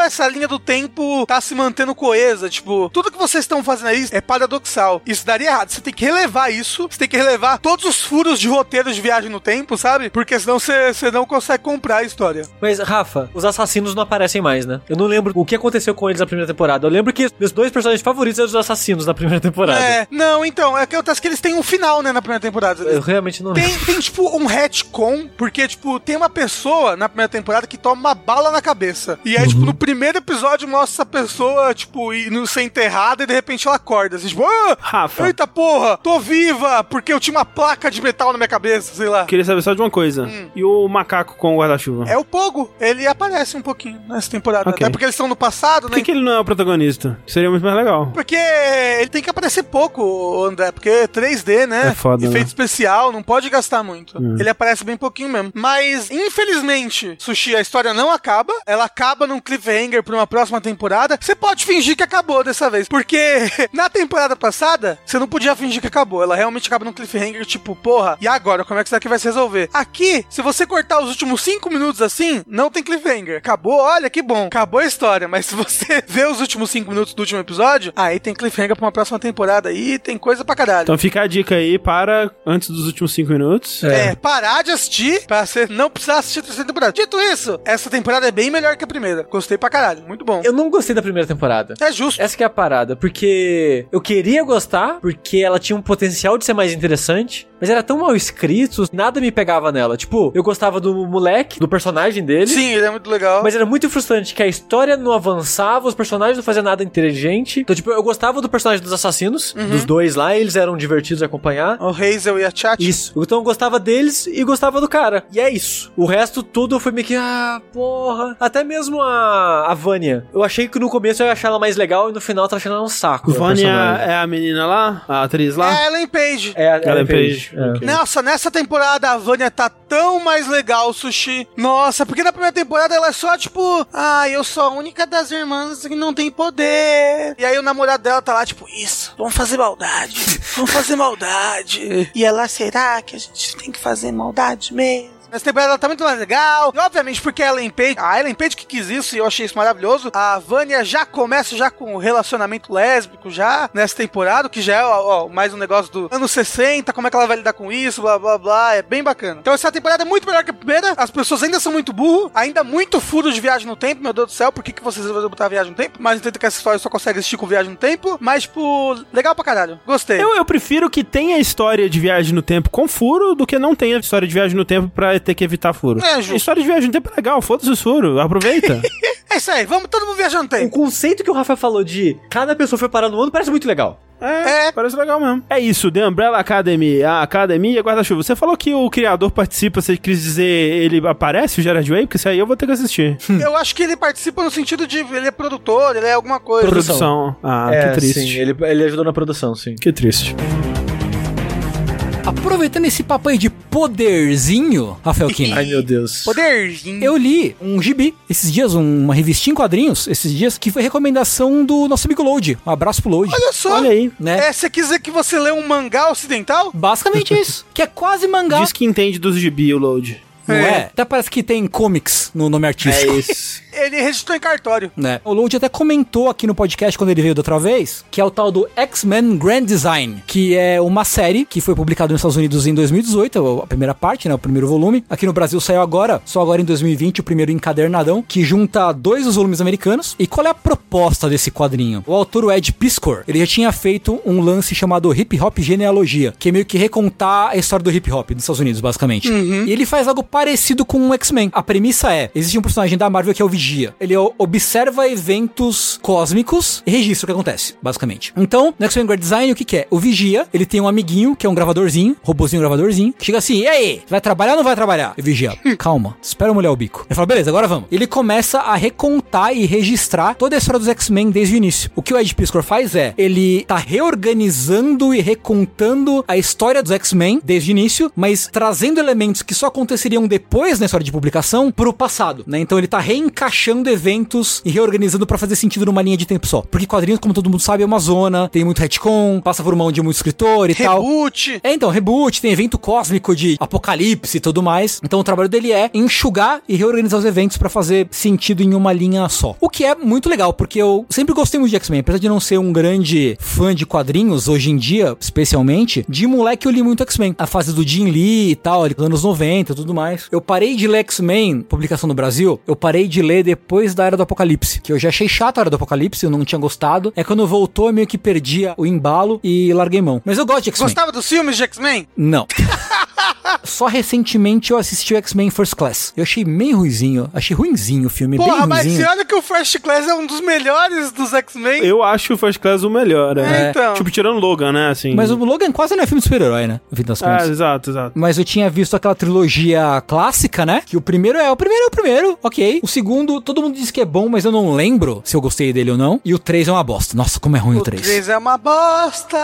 essa linha do tempo tá se mantendo coesa. Tipo, tudo que vocês estão fazendo aí é paradoxal. Isso daria errado. Você tem que relevar isso. Você tem que relevar todos os furos de roteiros de viagem no tempo, sabe? Porque senão você, você não consegue comprar a história. Mas, Rafa, os assassinos não aparecem mais, né? Eu não lembro o que aconteceu com eles na primeira temporada. Eu lembro que meus dois personagens favoritos eram os assassinos na primeira temporada. É, não, então, é que acontece que eles têm um final, né, na primeira temporada. Eu realmente não lembro. Tem, tem, tipo, um retcon, porque, tipo, tem uma pessoa na primeira temporada que toma uma bala na cabeça. E aí, tipo, no primeiro episódio mostra essa pessoa, tipo, indo ser enterrada e de repente ela acorda, assim, tipo, ah, Rafa, eita porra, tô viva, porque eu tinha uma placa de metal na minha cabeça, sei lá. queria saber só de uma coisa. E o macaco com o guarda-chuva? É o Pogo, ele aparece um pouquinho nessa temporada. Ok. Até porque eles estão no passado, Por né? que, que ele não é o protagonista? Seria muito mais legal. Porque ele tem que aparecer pouco, André, porque é 3D, né? É foda, Efeito né? especial, não pode gastar muito. Hum. Ele aparece bem pouquinho mesmo. Mas, infelizmente, Sushi, a história não acaba. Ela acaba num cliffhanger pra uma próxima temporada. Você pode fingir que acabou dessa vez, porque na temporada passada, você não podia fingir que acabou. Ela realmente acaba num cliffhanger, tipo, porra, e agora? Como é que isso daqui vai se resolver? Aqui, se você cortar os últimos 5 minutos assim, não tem cliffhanger. Acabou, olha que bom. Acabou a história, mas se você vê os últimos 5 minutos do último episódio, aí tem cliffhanger pra uma próxima temporada aí, tem coisa pra caralho. Então fica a dica aí para antes dos últimos cinco minutos. É, parar de assistir pra você não precisar assistir a terceira temporada. Dito isso, essa temporada é bem melhor que a primeira. Gostei pra caralho, muito bom. Eu não gostei da primeira temporada. É justo. Essa que é a parada, porque eu queria gostar, porque ela tinha um potencial de ser mais interessante, mas era tão mal escrito, nada me pegava nela. Tipo, eu gostava do moleque, do personagem dele. Sim, ele é muito legal. Mas era muito frustrante que a história não avançava, os personagens não faziam nada inteligente. Então, tipo, eu gostava do personagem dos assassinos, dos dois lá, eles eram divertidos de acompanhar. O Hazel e a Chat. Isso. Então eu gostava deles e gostava do cara. E é isso. O resto tudo foi meio que, ah, porra. Até mesmo igualzinho a, a Vânia. Eu achei que no começo eu ia achar ela mais legal e no final eu tava achando ela um saco. a Vânia é a menina lá? A atriz lá? É Ellen Page. É, a Ellen Page. É. Ok. Nossa, nessa temporada a Vânia tá tão mais legal, Sushi. Nossa, porque na primeira temporada ela é só tipo, ah, eu sou a única das irmãs que não tem poder. E aí o namorado dela tá lá, tipo, isso, vamos fazer maldade, vamos fazer maldade. E ela, será que a gente tem que fazer maldade mesmo? Nessa temporada ela tá muito mais legal. E obviamente, porque a Ellen Page, a Ellen Page que quis isso e eu achei isso maravilhoso. A Vânia já começa já com o relacionamento lésbico já nessa temporada, que já é ó, mais um negócio do anos 60, como é que ela vai lidar com isso, blá blá blá. É bem bacana. Então essa temporada é muito melhor que a primeira. As pessoas ainda são muito burro, ainda muito furo de viagem no tempo. Meu Deus do céu, por que, que vocês resolveram botar viagem no tempo? Mas entendo que essa história só consegue existir com viagem no tempo. Mas, tipo, legal pra caralho. Gostei. Eu, eu prefiro que tenha história de viagem no tempo com furo do que não tenha história de viagem no tempo pra ter que evitar furo. É, justo. História de viagem no tempo é legal, foda-se os furos, aproveita. É isso aí, vamos todo mundo viajar no O tempo. conceito que o Rafael falou de cada pessoa foi parar no ano parece muito legal. É, É. parece legal mesmo. É isso, The Umbrella Academy, a academia guarda-chuva. Você falou que o criador participa, você quis dizer ele aparece, o Gerard Way? Porque isso aí eu vou ter que assistir. Eu acho que ele participa no sentido de ele é produtor, ele é alguma coisa. Produção. Ah, é, que triste. Sim, ele, ele ajudou na produção, sim. Que triste. Aproveitando esse papo aí de poderzinho, Rafael Kina. Ai, meu Deus. Poderzinho. Eu li um gibi esses dias, um- uma revistinha em quadrinhos esses dias, que foi recomendação do nosso amigo Load. Um abraço pro Load. Olha só. Olha aí. Né? É, você quer dizer que você lê um mangá ocidental? Basicamente isso. Que é quase mangá. Diz que entende dos gibi, o Load. Não é. É. Até parece que tem comics no nome artístico. isso. Ele registrou em cartório. né? O Load até comentou aqui no podcast quando ele veio da outra vez, que é o tal do X-Men Grand Design, que é uma série que foi publicada nos Estados Unidos em 2018, a primeira parte, né, o primeiro volume. Aqui no Brasil saiu agora, só agora em 2020, o primeiro encadernadão, que junta dois dos volumes americanos. E qual é a proposta desse quadrinho? O autor, o Ed Piscor, ele já tinha feito um lance chamado Hip Hop Genealogia, que é meio que recontar a história do hip hop dos Estados Unidos, basicamente. E ele faz algo parecido com o X-Men. A premissa é: existe um personagem da Marvel que é o Ele observa eventos cósmicos e registra o que acontece, basicamente. Então, no X-Men Design, o que, que é? O Vigia, ele tem um amiguinho, que é um gravadorzinho, robozinho gravadorzinho, que chega assim, e aí? Vai trabalhar ou não vai trabalhar? E Vigia, calma, espera eu molhar o bico. Ele fala, beleza, agora vamos. Ele começa a recontar e registrar toda a história dos X-Men desde o início. O que o Ed Piscor faz é, ele tá reorganizando e recontando a história dos X-Men desde o início, mas trazendo elementos que só aconteceriam depois na história de publicação pro passado, né? Então ele tá reencaixando eventos e reorganizando pra fazer sentido numa linha de tempo só. Porque quadrinhos, como todo mundo sabe, é uma zona, tem muito retcon, passa por mão de muito escritor e tal. Reboot. É, então, reboot, tem evento cósmico de apocalipse e tudo mais. Então o trabalho dele é enxugar e reorganizar os eventos pra fazer sentido em uma linha só. O que é muito legal, porque eu sempre gostei muito de X-Men, apesar de não ser um grande fã de quadrinhos hoje em dia, especialmente, de moleque eu li muito X-Men. A fase do Jim Lee e tal, ali, anos 90 e tudo mais. Eu parei de ler X-Men, publicação no Brasil, eu parei de ler depois da Era do Apocalipse, que eu já achei chato a Era do Apocalipse, eu não tinha gostado. É quando voltou, eu meio que perdia o embalo e larguei mão. Mas eu gosto de X-Men. Gostava dos filmes de X-Men? Não. Só recentemente eu assisti o X-Men First Class. Eu achei meio ruizinho. Achei ruinzinho o filme, Porra, bem mas ruizinho. você olha que o First Class é um dos melhores dos X-Men. Eu acho o First Class o melhor, É, é. então. Tipo, tirando Logan, né, assim. Mas o Logan quase não é filme de super-herói, né? No fim das É, contas. exato, exato. Mas eu tinha visto aquela trilogia clássica, né? Que o primeiro é o primeiro é o primeiro, ok. O segundo, todo mundo diz que é bom, mas eu não lembro se eu gostei dele ou não. E o 3 é uma bosta. Nossa, como é ruim o, O 3. 3 é uma bosta.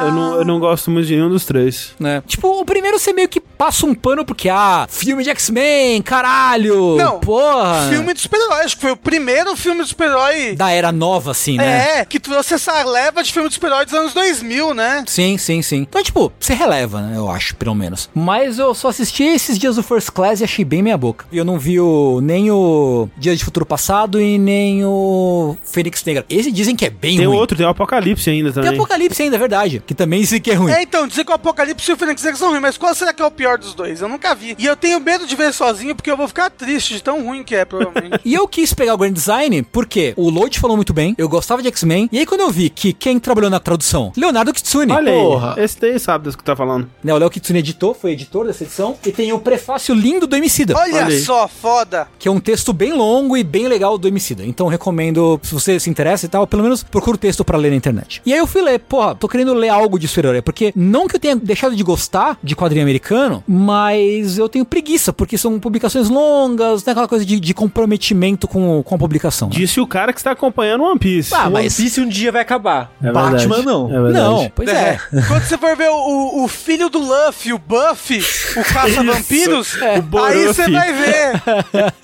Eu não, eu não gosto muito de nenhum dos três. Né? Tipo, o primeiro você meio que passa um pano porque, ah, filme de X-Men, caralho. Não, porra. Filme de super-herói. Acho que foi o primeiro filme de super-herói. Da era nova, assim, né? É, que trouxe essa leva de filme de super-herói dos anos 2000, né? Sim, sim, sim. Então, tipo, você releva, né? Eu acho, pelo menos. Mas eu só assisti esses dias do First Class e achei bem meia boca. E eu não vi o, nem o Dia de Futuro Passado e nem o Fênix Negra. Esse dizem que é bem Tem ruim. outro, tem o Apocalipse ainda Tem também. Apocalipse ainda, é verdade. Que também dizem que é ruim. É, então, dizer que o Apocalipse e o Fênix Negra são ruins, mas qual será que é o pior dos dois? Eu nunca vi. E eu tenho medo de ver sozinho, porque eu vou ficar triste de tão ruim que é, provavelmente. E eu quis pegar o Grand Design porque o Load falou muito bem, eu gostava de X-Men, e aí quando eu vi que quem trabalhou na tradução? Leonardo Kitsune. Olha Porra. aí, esse daí sabe do que tá falando. Né, o Léo Kitsune editou, foi editor dessa edição, e tem o prefácio lindo do Emicida. Olha, Olha só, foda. que é um texto bem longo e bem legal do Emicida. Então recomendo, se você se interessa e tal, pelo menos procura o texto pra ler na internet. E aí eu fui ler, porra, tô querendo ler algo de super-herói, porque não que eu tenha deixado de gostar de quadrinho americano, mas eu tenho preguiça, porque são publicações longas, tem aquela coisa de, de comprometimento com, com a publicação. né? Disse o cara que está acompanhando One Piece. Ah, One mas- Piece um dia vai acabar. É Batman verdade. não. É. Não, pois é. Quando você for ver o, o- filho do Luffy, o Buffy, o caça-vampiros, o aí você vai ver.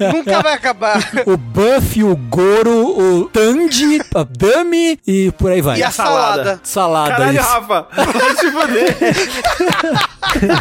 Nunca vai acabar. O Buff, o Goro, o Tandy, a Dami e por aí vai. E a salada. Salada, Caralho, isso. Rafa! Vai se fuder!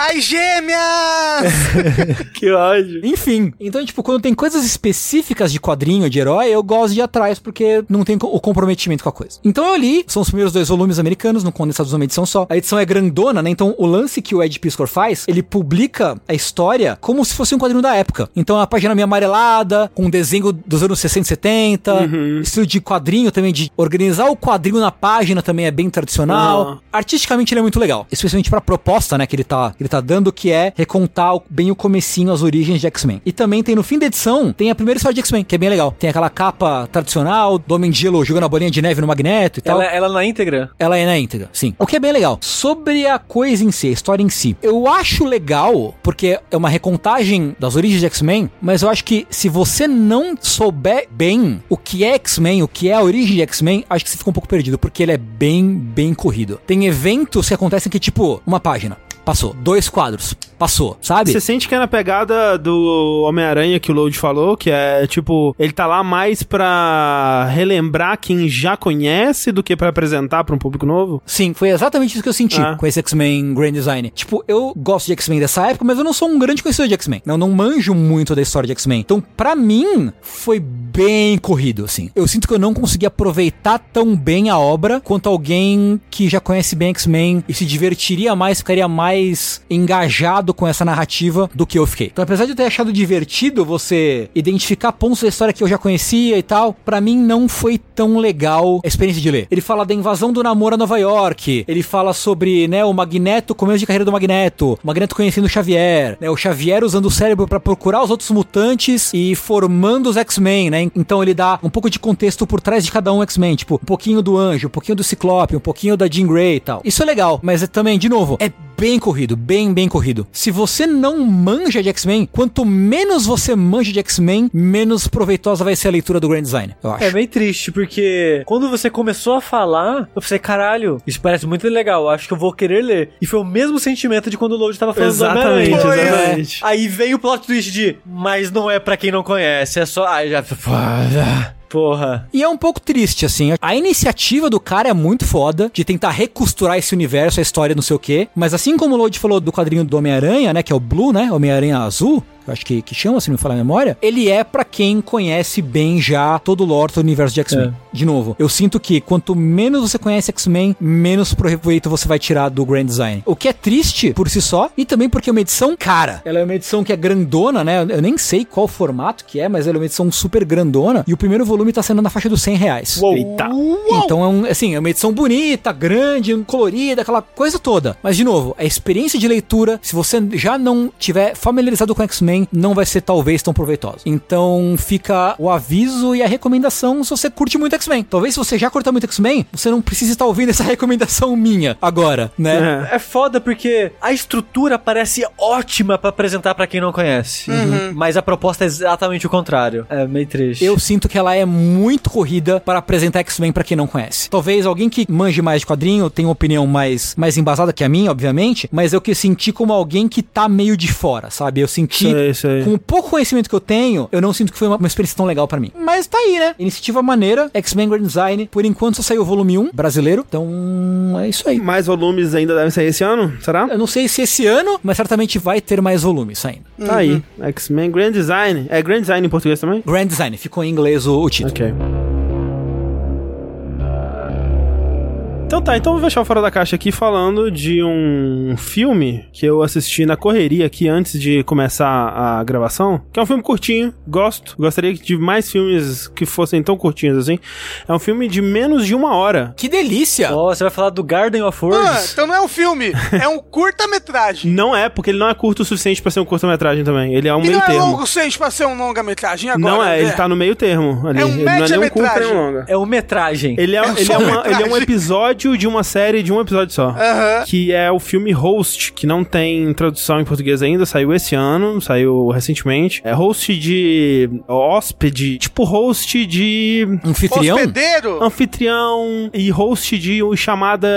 Ai, gêmeas! que ódio. Enfim, então, tipo, quando tem coisas específicas de quadrinho, de herói, eu gosto de ir atrás, porque não tem o comprometimento com a coisa. Então eu li, são os primeiros dois volumes americanos, não condensados numa edição só. A edição é grandona, né? Então o lance que o Ed Piscor faz, ele publica a história como se fosse um quadrinho da época. Então a página meio amarelada, com um desenho dos anos 60 e 70, estilo de quadrinho também, de organizar o quadrinho na página também é bem tradicional. Aham. Artisticamente ele é muito legal, especialmente pra proposta, né, que ele tá, que ele tá dando, que é recontar bem o comecinho, as origens de X-Men. E também tem no fim da edição, tem a primeira história de X-Men, que é bem legal. Tem aquela capa tradicional do Homem de Gelo jogando a bolinha de neve no Magneto e tal. Ela, ela na íntegra? Ela é na íntegra, sim. O que é bem legal. Sobre a coisa em si, a história em si. Eu acho legal, porque é uma recontagem das origens de X-Men, mas eu acho que se você não souber bem o que é X-Men, o que é a origem de X-Men, acho que você fica um pouco perdido, porque ele é bem, bem corrido. Tem eventos que acontecem que, tipo, uma página. Passou. Dois quadros. Passou. Sabe? Você sente que é na pegada do Homem-Aranha que o Load falou, que é tipo, ele tá lá mais pra relembrar quem já conhece do que pra apresentar pra um público novo? Sim, foi exatamente isso que eu senti Ah. com esse X-Men Grand Design. Tipo, eu gosto de X-Men dessa época, mas eu não sou um grande conhecedor de X-Men. Eu não manjo muito da história de X-Men. Então, pra mim, foi bem corrido, assim. Eu sinto que eu não consegui aproveitar tão bem a obra quanto alguém que já conhece bem X-Men e se divertiria mais, ficaria mais engajado com essa narrativa do que eu fiquei. Então, apesar de eu ter achado divertido você identificar pontos da história que eu já conhecia e tal, pra mim não foi tão legal a experiência de ler. Ele fala da invasão do namoro a Nova York, ele fala sobre, né, o Magneto, começo de carreira do Magneto, o Magneto conhecendo o Xavier, né, o Xavier usando o cérebro pra procurar os outros mutantes e formando os X-Men, né? Então ele dá um pouco de contexto por trás de cada um X-Men, tipo, um pouquinho do Anjo, um pouquinho do Ciclope, um pouquinho da Jean Grey e tal. Isso é legal, mas é também, de novo, é bem corrido, bem, bem corrido. Se você não manja de X-Men, quanto menos você manja de X-Men, menos proveitosa vai ser a leitura do Grand Design, eu acho. É meio triste, porque quando você começou a falar, eu pensei, caralho, isso parece muito legal, acho que eu vou querer ler. E foi o mesmo sentimento de quando o Load tava falando Exatamente, do exatamente. Aí veio o plot twist de, mas não é pra quem não conhece, é só... Aí já... Porra. E é um pouco triste, assim. A iniciativa do cara é muito foda de tentar recosturar esse universo, a história, não sei o quê. Mas assim como o Lodi falou do quadrinho do Homem-Aranha, né? Que é o Blue, né? Homem-Aranha Azul. Eu acho que, que chama, se não me falar a memória. Ele é pra quem conhece bem já todo o lore do universo de X-Men. De novo, eu sinto que quanto menos você conhece X-Men, menos proveito você vai tirar do Grand Design. O que é triste por si só, e também porque é uma edição cara. Ela é uma edição que é grandona, né? Eu nem sei qual formato que é, mas ela é uma edição super grandona. E o primeiro volume tá sendo na faixa dos 100 reais. Eita. Então é um, assim, é uma edição bonita, grande, colorida, aquela coisa toda. Mas de novo, a experiência de leitura, se você já não tiver familiarizado com X-Men, não vai ser talvez tão proveitosa. Então fica o aviso e a recomendação se você curte muito X-Men. Talvez se você já curta muito X-Men, você não precise estar ouvindo essa recomendação minha agora, né? É. É foda porque a estrutura parece ótima pra apresentar pra quem não conhece. Mas a proposta é exatamente o contrário. É meio triste. Eu sinto que ela é muito corrida para apresentar X-Men pra quem não conhece. Talvez alguém que manje mais de quadrinho tenha uma opinião mais, mais embasada que a minha, obviamente, mas eu que senti como alguém que tá meio de fora, sabe? Eu senti Sei, sei. com o pouco conhecimento que eu tenho, eu não sinto que foi uma, uma experiência tão legal pra mim. Mas tá aí, né? Iniciativa maneira, X-Men Grand Design. Por enquanto só saiu o volume 1 brasileiro, então é isso aí. Mais volumes ainda devem sair esse ano? Será? Eu não sei se esse ano, mas certamente vai ter mais volumes saindo. Tá aí. X-Men Grand Design. É Grand Design em português também? Grand Design, ficou em inglês o, o título. Ok. Então tá, então eu vou fechar o Fora da Caixa aqui falando de um filme que eu assisti na correria aqui antes de começar a gravação, que é um filme curtinho, gosto, gostaria de mais filmes que fossem tão curtinhos assim. É um filme de menos de uma hora. Que delícia! Ó, você vai falar do Garden of Ah, Words? então não é um filme, é um curta-metragem. Não é, porque ele não é curto o suficiente pra ser um curta-metragem também. Ele é um E meio não é termo. longo o suficiente pra ser um longa-metragem agora? não é, ele André? tá no meio termo ali. É um ele não é nem um nem média-metragem. um longa. É um metragem. Ele é, É ele, é uma- metragem. ele é um episódio episódio de uma série de um episódio só. Aham. Que é o filme Host, que não tem tradução em português ainda, saiu esse ano, saiu recentemente. É host de hóspede, tipo host de Anfitrião? Hospedeiro? anfitrião e host de uma chamada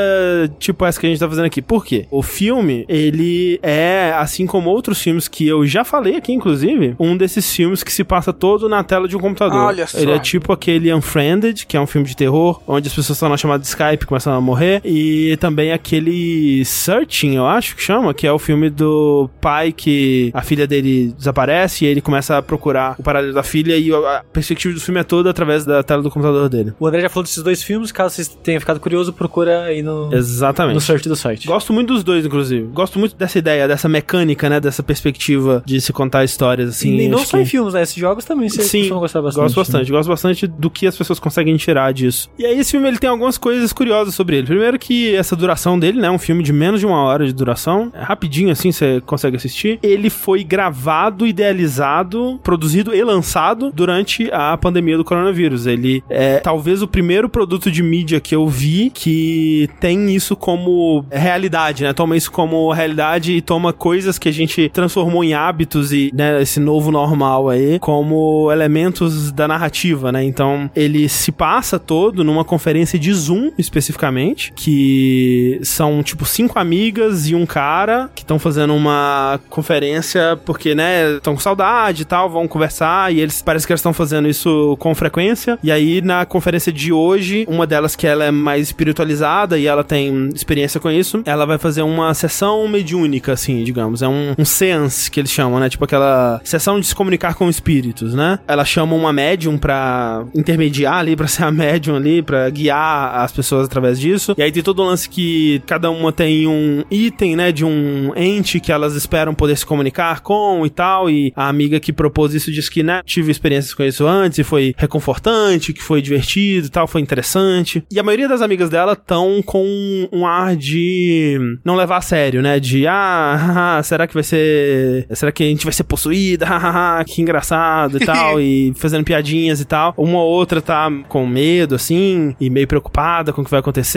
tipo essa que a gente tá fazendo aqui. Por quê? O filme, ele é, assim como outros filmes que eu já falei aqui, inclusive, um desses filmes que se passa todo na tela de um computador. Olha só. Ele é tipo aquele Unfriended, que é um filme de terror, onde as pessoas estão na chamada de Skype e começam a morrer. E também aquele Searching, eu acho que chama, que é o filme do pai que a filha dele desaparece e ele começa a procurar o paralelo da filha e a perspectiva do filme é toda através da tela do computador dele. O André já falou desses dois filmes, caso vocês tenham ficado curioso, procura aí no, Exatamente. no search do site. Gosto muito dos dois, inclusive. Gosto muito dessa ideia, dessa mecânica, né? Dessa perspectiva de se contar histórias, assim. e não só que- em filmes, né? Esses jogos também você Sim, costuma gostar bastante. Gosto bastante, gosto bastante do que as pessoas conseguem tirar disso. E aí esse filme ele tem algumas coisas curiosas sobre ele. Primeiro que essa duração dele, né, um filme de menos de uma hora de duração, é rapidinho assim, você consegue assistir. Ele foi gravado, idealizado, produzido e lançado durante a pandemia do coronavírus. Ele é talvez o primeiro produto de mídia que eu vi que tem isso como realidade, né? Toma isso como realidade e toma coisas que a gente transformou em hábitos e, né, esse novo normal aí como elementos da narrativa, né? Então, ele se passa todo numa conferência de Zoom, especificamente, que são, tipo, cinco amigas e um cara que estão fazendo uma conferência porque, né, estão com saudade e tal, vão conversar e eles, parece que estão fazendo isso com frequência. E aí, na conferência de hoje, uma delas que ela é mais espiritualizada e ela tem experiência com isso, ela vai fazer uma sessão mediúnica, assim, digamos. É um, um seance que eles chamam, né? Tipo aquela sessão de se comunicar com espíritos, né? Ela chama uma médium pra intermediar ali, pra ser a médium ali, pra guiar as pessoas através disso. E aí tem todo o lance que cada uma tem um item, né? De um ente que elas esperam poder se comunicar com e tal. E a amiga que propôs isso diz que, né? Tive experiências com isso antes e foi reconfortante, que foi divertido e tal, foi interessante. E a maioria das amigas dela estão com um ar de não levar a sério, né? De, ah, haha, será que vai ser. Será que a gente vai ser possuída? Que engraçado e tal. e fazendo piadinhas e tal. Uma ou outra tá com medo, assim, e meio preocupada com o que vai acontecer.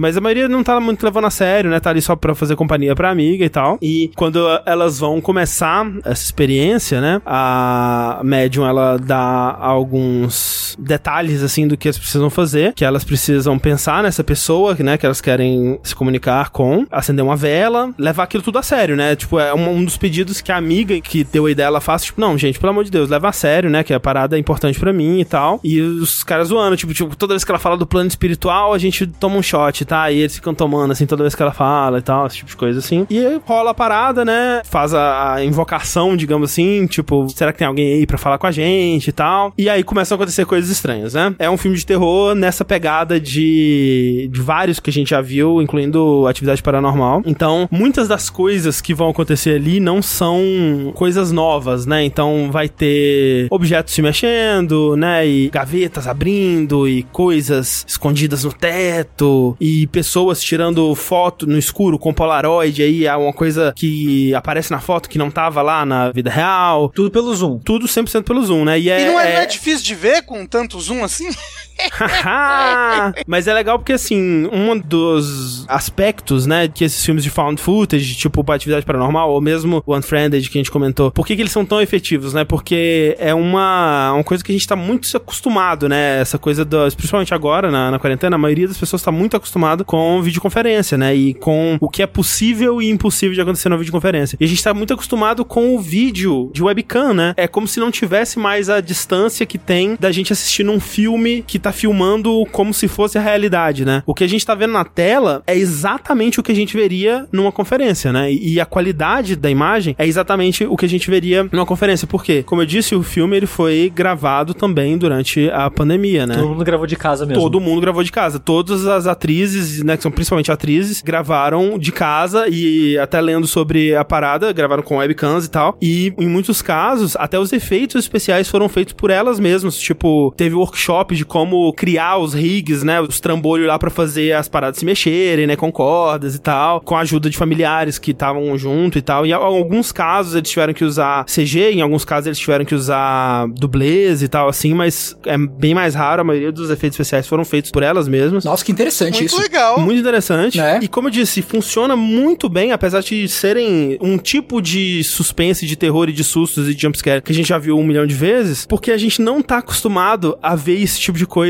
Mas a maioria não tá muito levando a sério, né? Tá ali só pra fazer companhia pra amiga e tal. E quando elas vão começar essa experiência, né? A médium ela dá alguns detalhes, assim, do que elas precisam fazer. Que elas precisam pensar nessa pessoa, né? Que elas querem se comunicar com, acender uma vela, levar aquilo tudo a sério, né? Tipo, é um, dos pedidos que a amiga que deu a ideia ela faz, tipo, não, gente, pelo amor de Deus, leva a sério, né? Que a parada é importante pra mim e tal. E os caras zoando, tipo, tipo, toda vez que ela fala do plano espiritual, a gente toma um shot, tá? E eles ficam tomando, assim, toda vez que ela fala e tal, esse tipo de coisa, assim. E rola a parada, né? Faz a, a invocação, digamos assim, tipo, será que tem alguém aí pra falar com a gente e tal? E aí começam a acontecer coisas estranhas, né? É um filme de terror nessa pegada de, de vários que a gente já viu, incluindo atividade paranormal. Então, muitas das coisas que vão acontecer ali não são coisas novas, né? Então, vai ter objetos se mexendo, né? E gavetas abrindo e coisas escondidas no teto e pessoas tirando foto no escuro com Polaroid. Aí é uma coisa que aparece na foto que não tava lá na vida real. Tudo pelo Zoom. Tudo 100% pelo Zoom, né? E, é, E não é, é- não é difícil de ver com tanto zoom assim? Mas é legal porque, assim, um dos aspectos, né, que esses filmes de found footage, tipo Atividade Paranormal, ou mesmo o Unfriended que a gente comentou, por que, que eles são tão efetivos, né? Porque é uma, uma coisa que a gente tá muito acostumado, né? Essa coisa, das, principalmente agora, na, na quarentena, a maioria das pessoas tá muito acostumado com videoconferência, né? E com o que é possível e impossível de acontecer na videoconferência. E a gente tá muito acostumado com o vídeo de webcam, né? É como se não tivesse mais a distância que tem da gente assistindo um filme que tá filmando como se fosse a realidade, né? O que a gente tá vendo na tela é exatamente o que a gente veria numa conferência, né? E a qualidade da imagem é exatamente o que a gente veria numa conferência. Por quê? Como eu disse, o filme ele foi gravado também durante a pandemia, né? Todo mundo gravou de casa mesmo. Todo mundo gravou de casa. Todas as atrizes, né, que são principalmente atrizes, gravaram de casa e até lendo sobre a parada, gravaram com webcams e tal. E em muitos casos, até os efeitos especiais foram feitos por elas mesmas. Tipo, teve workshop de como como criar os rigs, né? Os trambolhos lá pra fazer as paradas se mexerem, né? Com cordas e tal. Com a ajuda de familiares que estavam junto e tal. E em alguns casos eles tiveram que usar CG, em alguns casos eles tiveram que usar dublês e tal, assim, mas é bem mais raro. A maioria dos efeitos especiais foram feitos por elas mesmas. Nossa, que interessante Muito isso. legal. Muito interessante. É. E como eu disse, funciona muito bem, apesar de serem um tipo de suspense, de terror e de sustos e de jumpscare que a gente já viu um milhão de vezes, porque a gente não tá acostumado a ver esse tipo de coisa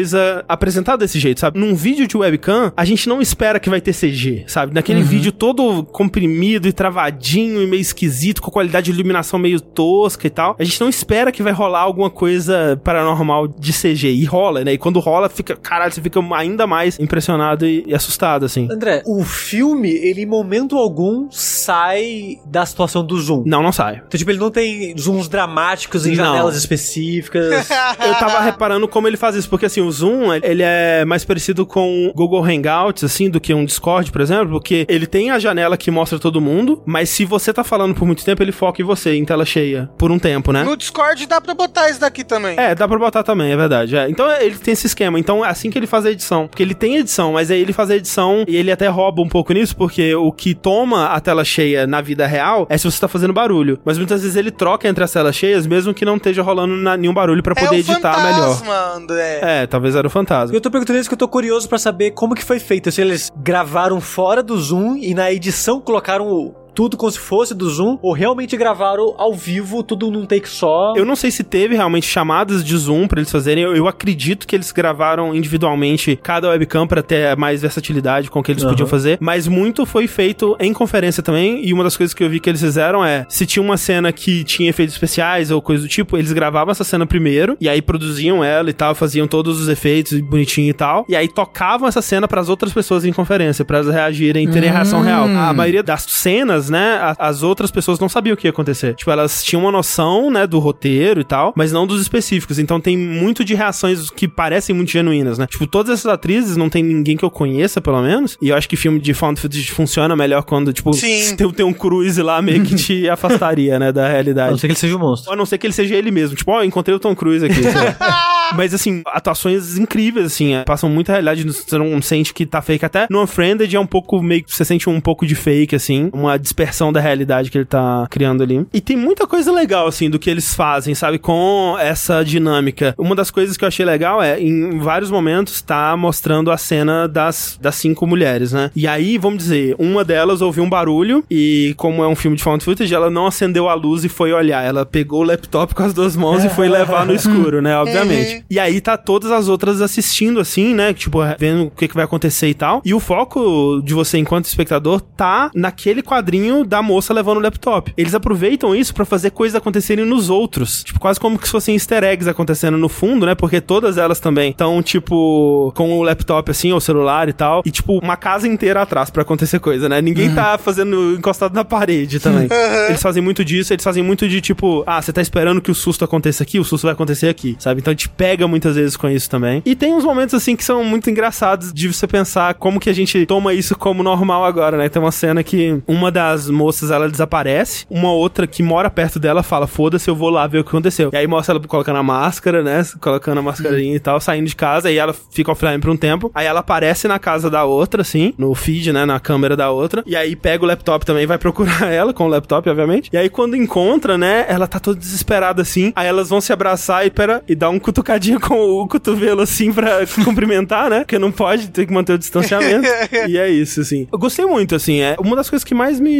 apresentado desse jeito, sabe? Num vídeo de webcam, a gente não espera que vai ter CG, sabe? Naquele vídeo todo comprimido e travadinho e meio esquisito, com qualidade de iluminação meio tosca e tal, a gente não espera que vai rolar alguma coisa paranormal de CG. E rola, né? E quando rola, fica, caralho, você fica ainda mais impressionado e, e assustado, assim. André, o filme, ele em momento algum sai da situação do zoom. Não, não sai. Então, tipo, ele não tem zooms dramáticos em Não. janelas específicas. Eu tava reparando como ele faz isso, porque assim, o Zoom, ele é mais parecido com o Google Hangouts, assim, do que um Discord, por exemplo, porque ele tem a janela que mostra todo mundo, mas se você tá falando por muito tempo, ele foca em você, em tela cheia, por um tempo, né? No Discord dá pra botar isso daqui também. É, dá pra botar também, é verdade. é. Então ele tem esse esquema. Então é assim que ele faz a edição. Porque ele tem edição, mas aí ele faz a edição e ele até rouba um pouco nisso, porque o que toma a tela cheia na vida real é se você tá fazendo barulho. Mas muitas vezes ele troca entre as telas cheias, mesmo que não esteja rolando na- nenhum barulho pra é poder o editar melhor. fantasma, André. É, talvez era o fantasma. Eu tô perguntando isso que eu tô curioso pra saber como que foi feito. Se eles gravaram fora do Zoom e na edição colocaram o- tudo como se fosse do Zoom, ou realmente gravaram ao vivo, tudo num take só. Eu não sei se teve realmente chamadas de Zoom pra eles fazerem. Eu, eu acredito que eles gravaram individualmente cada webcam pra ter mais versatilidade com o que eles Aham. podiam fazer. Mas muito foi feito em conferência também. E uma das coisas que eu vi que eles fizeram é: se tinha uma cena que tinha efeitos especiais ou coisa do tipo, eles gravavam essa cena primeiro. E aí produziam ela e tal, faziam todos os efeitos bonitinho e tal. E aí tocavam essa cena pras outras pessoas em conferência, pra elas reagirem e terem reação real. A maioria das cenas, né? a- As outras pessoas não sabiam o que ia acontecer. Tipo, elas tinham uma noção, né, do roteiro e tal, mas não dos específicos. Então tem muito de reações que parecem muito genuínas, né? Tipo, todas essas atrizes, não tem ninguém que eu conheça, pelo menos. E eu acho que filme de found footage funciona melhor quando, tipo, Sim. tem, tem um cruise lá meio que te afastaria, né, da A realidade. não ser que ele seja um monstro. A não ser que ele seja ele mesmo. Tipo, ó, encontrei o Tom Cruise aqui. Mas, assim, atuações incríveis, assim. é, passam muita realidade. Você não sente que tá fake. Até no Unfriended é um pouco meio que você sente um pouco de fake, assim. Uma dispersão da realidade que ele tá criando ali. E tem muita coisa legal, assim, do que eles fazem, sabe? Com essa dinâmica. Uma das coisas que eu achei legal é, em vários momentos, tá mostrando a cena das, das cinco mulheres, né? E aí, vamos dizer, uma delas ouviu um barulho e, como é um filme de found footage, ela não acendeu a luz e foi olhar. Ela pegou o laptop com as duas mãos e foi levar no escuro, né? Obviamente. E aí tá todas as outras assistindo, assim, né? Tipo, vendo o que, que vai acontecer e tal. E o foco de você, enquanto espectador, tá naquele quadrinho da moça levando o laptop. Eles aproveitam isso pra fazer coisas acontecerem nos outros. Tipo, quase como que se fossem easter eggs acontecendo no fundo, né? Porque todas elas também estão, tipo, com o laptop, assim, ou celular e tal. E, tipo, uma casa inteira atrás pra acontecer coisa, né? Ninguém tá fazendo encostado na parede também. Eles fazem muito disso, eles fazem muito de, tipo, ah, você tá esperando que o susto aconteça aqui, o susto vai acontecer aqui, sabe? Então te pega muitas vezes com isso também. E tem uns momentos, assim, que são muito engraçados de você pensar como que a gente toma isso como normal agora, né? Tem uma cena que uma das moças, ela desaparece, uma outra que mora perto dela fala, foda-se, eu vou lá ver o que aconteceu. E aí mostra ela colocando a máscara, né? Colocando a mascarinha e tal, saindo de casa, e ela fica offline por um tempo. Aí ela aparece na casa da outra, assim, no feed, né? Na câmera da outra. E aí pega o laptop também, vai procurar ela com o laptop, obviamente. E aí quando encontra, né? Ela tá toda desesperada assim. Aí elas vão se abraçar e pera e dá um cutucadinho com o cotovelo assim pra cumprimentar, né? Porque não pode ter que manter o distanciamento. e é isso, assim. Eu gostei muito, assim. É uma das coisas que mais me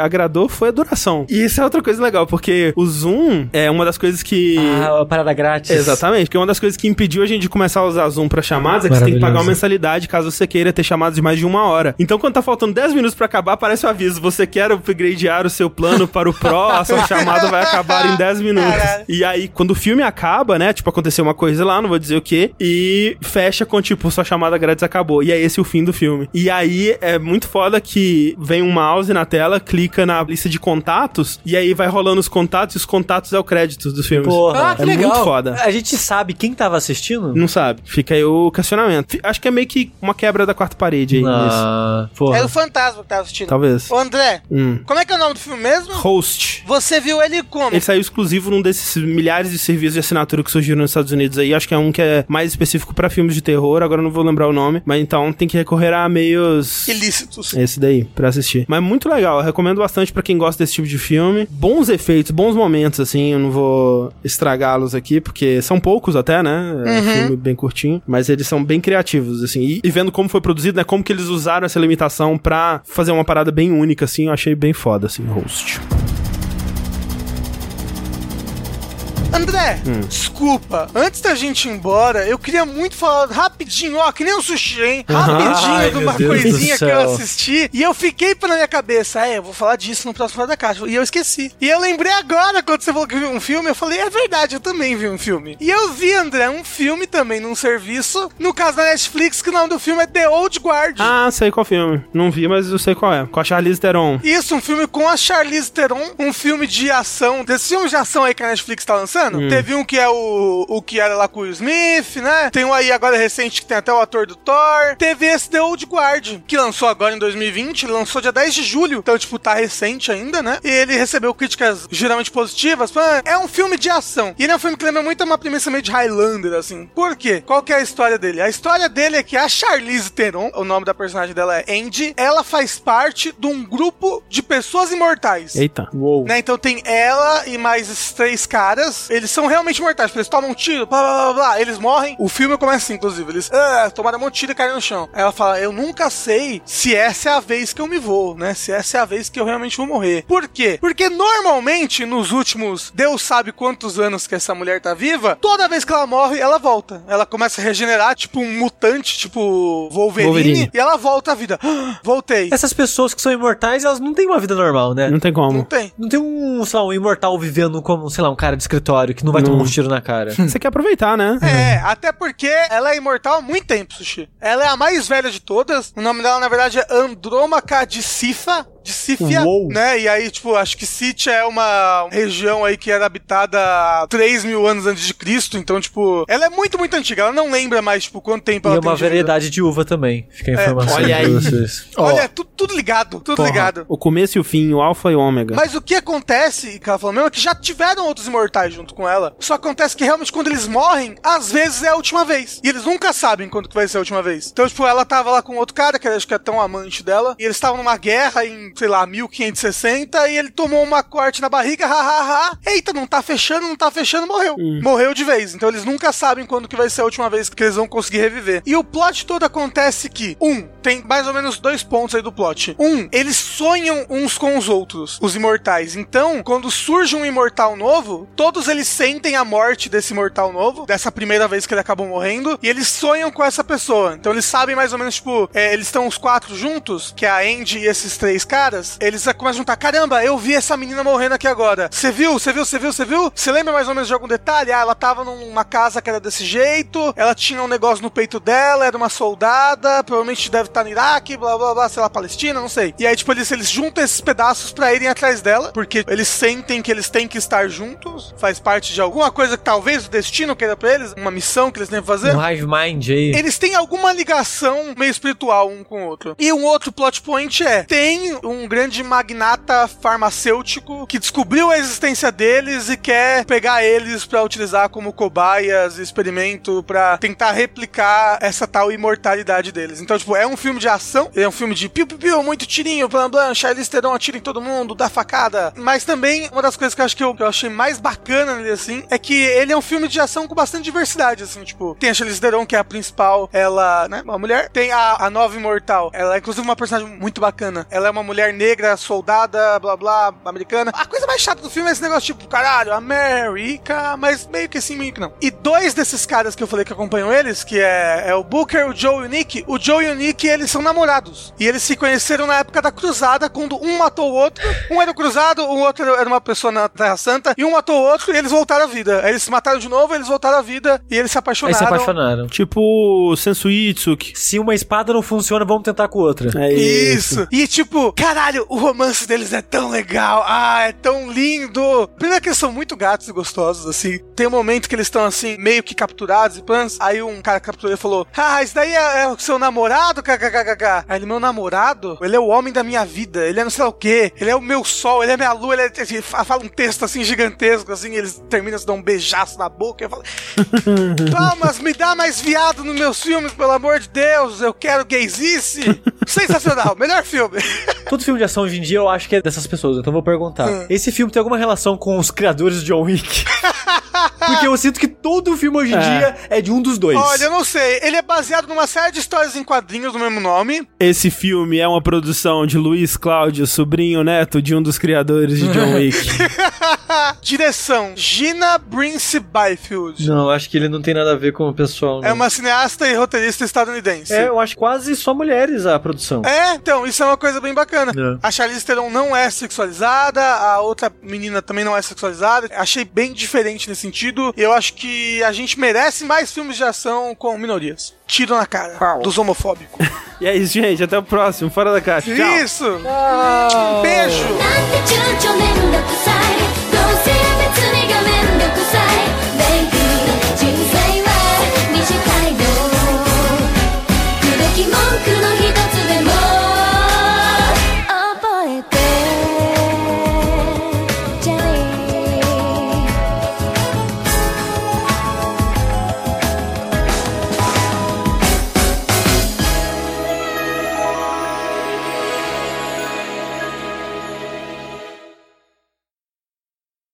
agradou foi a duração. E isso é outra coisa legal, porque o Zoom é uma das coisas que. Ah, a parada grátis. Exatamente, porque uma das coisas que impediu a gente de começar a usar Zoom pra chamadas é que você tem que pagar uma mensalidade caso você queira ter chamadas de mais de uma hora. Então, quando tá faltando 10 minutos pra acabar, aparece o aviso: você quer upgradear o seu plano para o Pro, a sua chamada vai acabar em 10 minutos. Caralho. E aí, quando o filme acaba, né? Tipo, aconteceu uma coisa lá, não vou dizer o que, e fecha com, tipo, sua chamada grátis acabou. E é esse o fim do filme. E aí é muito foda que vem um mouse na tela, clica na lista de contatos, e aí vai rolando os contatos, e os contatos é o crédito dos filmes. Porra. Ah, que é legal. muito foda. A gente sabe quem tava assistindo? Não sabe. Fica aí o questionamento. Acho que é meio que uma quebra da quarta parede aí. Ah, porra. É o fantasma que tava assistindo. Talvez. Ô, André, Hum. como é que é o nome do filme mesmo? Host. Você viu ele como? Ele saiu exclusivo num desses milhares de serviços de assinatura que surgiram nos Estados Unidos aí. Acho que é um que é mais específico pra filmes de terror, agora eu não vou lembrar o nome. Mas então tem que recorrer a meios. Ilícitos. Esse daí, pra assistir. Mas muito legal, eu recomendo bastante pra quem gosta desse tipo de filme. Bons efeitos, bons momentos, assim, eu não vou estragá-los aqui, porque são poucos até, né? É um filme bem curtinho, mas eles são bem criativos, assim. E, e vendo como foi produzido, né? Como que eles usaram essa limitação pra fazer uma parada bem única, assim, eu achei bem foda, assim, host. André, desculpa. Antes da gente ir embora, eu queria muito falar rapidinho, ó, que nem um sushi, hein? Rapidinho Ai, de uma Deus coisinha que eu assisti. E eu fiquei pra minha cabeça, é, eu vou falar disso no próximo Fora da Caixa. E eu esqueci. E eu lembrei agora, quando você falou que viu um filme, eu falei, é verdade, eu também vi um filme. E eu vi, André, um filme também num serviço, no caso da Netflix, que o nome do filme é The Old Guard. Ah, sei qual filme. Não vi, mas eu sei qual é. Com a Charlize Theron. Isso, um filme com a Charlize Theron, um filme de ação, desses filmes de ação aí que a Netflix tá lançando. Teve um que é o, o que era lá com o Smith, né? Tem um aí agora recente que tem até o ator do Thor. Teve esse The Old Guard, que lançou agora em 2020, ele lançou dia 10 de julho, então, tipo, tá recente ainda, né? E ele recebeu críticas geralmente positivas. Falando, É um filme de ação. E ele é um filme que lembra muito uma premissa meio de Highlander, assim. Por quê? Qual que é a história dele? A história dele é que a Charlize Theron, o nome da personagem dela é Andy, ela faz parte de um grupo de pessoas imortais. Eita. Uou. Né, então tem ela e mais esses três caras. Eles são realmente mortais. porque Eles tomam um tiro, blá blá blá blá. Eles morrem. O filme começa assim, inclusive. Eles ah, tomaram um monte de tiro e caíram no chão. Aí ela fala: Eu nunca sei se essa é a vez que eu me vou, né? Se essa é a vez que eu realmente vou morrer. Por quê? Porque normalmente, nos últimos Deus sabe quantos anos que essa mulher tá viva, toda vez que ela morre, ela volta. Ela começa a regenerar, tipo um mutante, tipo Wolverine, Wolverine. e ela volta à vida. Ah, Voltei. Essas pessoas que são imortais, elas não têm uma vida normal, né? Não tem Não como. tem. Não tem um, sei lá, um imortal vivendo como, sei lá, um cara de escritório que não vai Não. tomar um tiro na cara. Você quer aproveitar, né? É, até porque ela é imortal há muito tempo, Sushi. Ela é a mais velha de todas. O nome dela, na verdade, é Andrômaca de Sifa. De Sífia, Uou. né? E aí, tipo, acho que Sítia é uma região aí que era habitada há 3 mil anos antes de Cristo. Então, tipo, ela é muito, muito antiga. Ela não lembra mais, tipo, quanto tempo E ela é tem uma de vida. variedade de uva também. Fica a informação olha pra aí. vocês. Olha, tudo, tudo ligado, tudo Porra, ligado. O começo e o fim, o alfa e o ômega. Mas o que acontece, que ela falou mesmo, é que já tiveram outros imortais junto com ela. Só acontece que realmente quando eles morrem, às vezes é a última vez. E eles nunca sabem quando que vai ser a última vez. Então, tipo, ela tava lá com outro cara, que acho que é tão amante dela, e eles estavam numa guerra em, sei lá, 1560, e ele tomou uma corte na barriga, hahaha. Eita, não tá fechando, não tá fechando, morreu. Morreu de vez. Então eles nunca sabem quando que vai ser a última vez que eles vão conseguir reviver. E o plot todo acontece que, um, tem mais ou menos dois pontos aí do plot. Um, eles sonham uns com os outros, os imortais. Então, quando surge um imortal novo, todos eles sentem a morte desse imortal novo, dessa primeira vez que ele acabou morrendo, e eles sonham com essa pessoa. Então eles sabem mais ou menos, tipo, é, eles estão os quatro juntos, que é a Andy e esses três caras, eles começam a juntar, caramba, eu vi essa menina morrendo aqui agora. Você viu? Você viu? Você viu? Você viu? Você lembra mais ou menos de algum detalhe? Ah, ela tava numa casa que era desse jeito, ela tinha um negócio no peito dela, era uma soldada, provavelmente deve estar no Iraque, blá blá blá, sei lá, Palestina, não sei. E aí, tipo, eles, eles juntam esses pedaços pra irem atrás dela, porque eles sentem que eles têm que estar juntos, faz parte de alguma coisa que talvez o destino queira pra eles, uma missão que eles têm que fazer. Um hive mind aí. Eles têm alguma ligação meio espiritual um com o outro. E um outro plot point é: tem um grande magnata farmacêutico que descobriu a existência deles e quer pegar eles pra utilizar como cobaias, experimento pra tentar replicar essa tal imortalidade deles. Então, tipo, é um filme de ação, é um filme de piu piu piu, muito tirinho, blam blam, Charlize Theron atira em todo mundo, dá facada. Mas também uma das coisas que eu acho que eu, que eu achei mais bacana nele assim é que ele é um filme de ação com bastante diversidade assim, tipo, tem a Charlize Theron que é a principal, ela, né, uma mulher, tem a, a nova imortal. Ela é inclusive uma personagem muito bacana. Ela é uma mulher negra, soldada, blá blá, americana. A coisa mais chata do filme é esse negócio tipo, caralho, América, mas meio que sim, meio que não. E dois desses caras que eu falei que acompanham eles, que é, é o Booker, o Joe e o Nick, o Joe e o Nick, eles são namorados. E eles se conheceram na época da cruzada, quando um matou o outro. Um era o cruzado, o outro era uma pessoa na Terra Santa, e um matou o outro e eles voltaram à vida. Aí eles se mataram de novo, eles voltaram à vida e eles se Aí apaixonaram. se apaixonaram. Tipo Sensuitsuki. Se uma espada não funciona, vamos tentar com outra. É Isso. E tipo, cara, caralho, o romance deles é tão legal. Ah, é tão lindo. Primeiro que eles são muito gatos e gostosos, assim. Tem um momento que eles estão, assim, meio que capturados e planos. Aí um cara capturou e falou: Ah, isso daí é, é o seu namorado, kkkk. Aí ele, meu namorado? Ele é o homem da minha vida. Ele é não sei lá o quê. Ele é o meu sol, ele é minha lua. Ele é... ele fala um texto, assim, gigantesco, assim. Eles terminam se dão um beijaço na boca. Eu falo: Thomas, me dá mais viado nos meus filmes, pelo amor de Deus. Eu quero gaysice. Sensacional, melhor filme. Todo filme de ação hoje em dia eu acho que é dessas pessoas, então vou perguntar. Hum. Esse filme tem alguma relação com os criadores de John Wick? Porque eu sinto que todo filme hoje em É. dia é de um dos dois. Olha, eu não sei. Ele é baseado numa série de histórias em quadrinhos do mesmo nome. Esse filme é uma produção de Luiz Cláudio, sobrinho neto de um dos criadores de John Wick. Direção: Gina Brince Byfield. Não, eu acho que ele não tem nada a ver com o pessoal. Não. É uma cineasta e roteirista estadunidense. É, eu acho quase só mulheres a produção. É, então, isso é uma coisa bem bacana. É. A Charlize Theron não é sexualizada, a outra menina também não é sexualizada. Achei bem diferente nesse sentido. E eu acho que a gente merece mais filmes de ação com minorias. Tiro na cara dos homofóbicos. e é isso, gente. Até o próximo. Fora da caixa. Isso! Um beijo! Baby,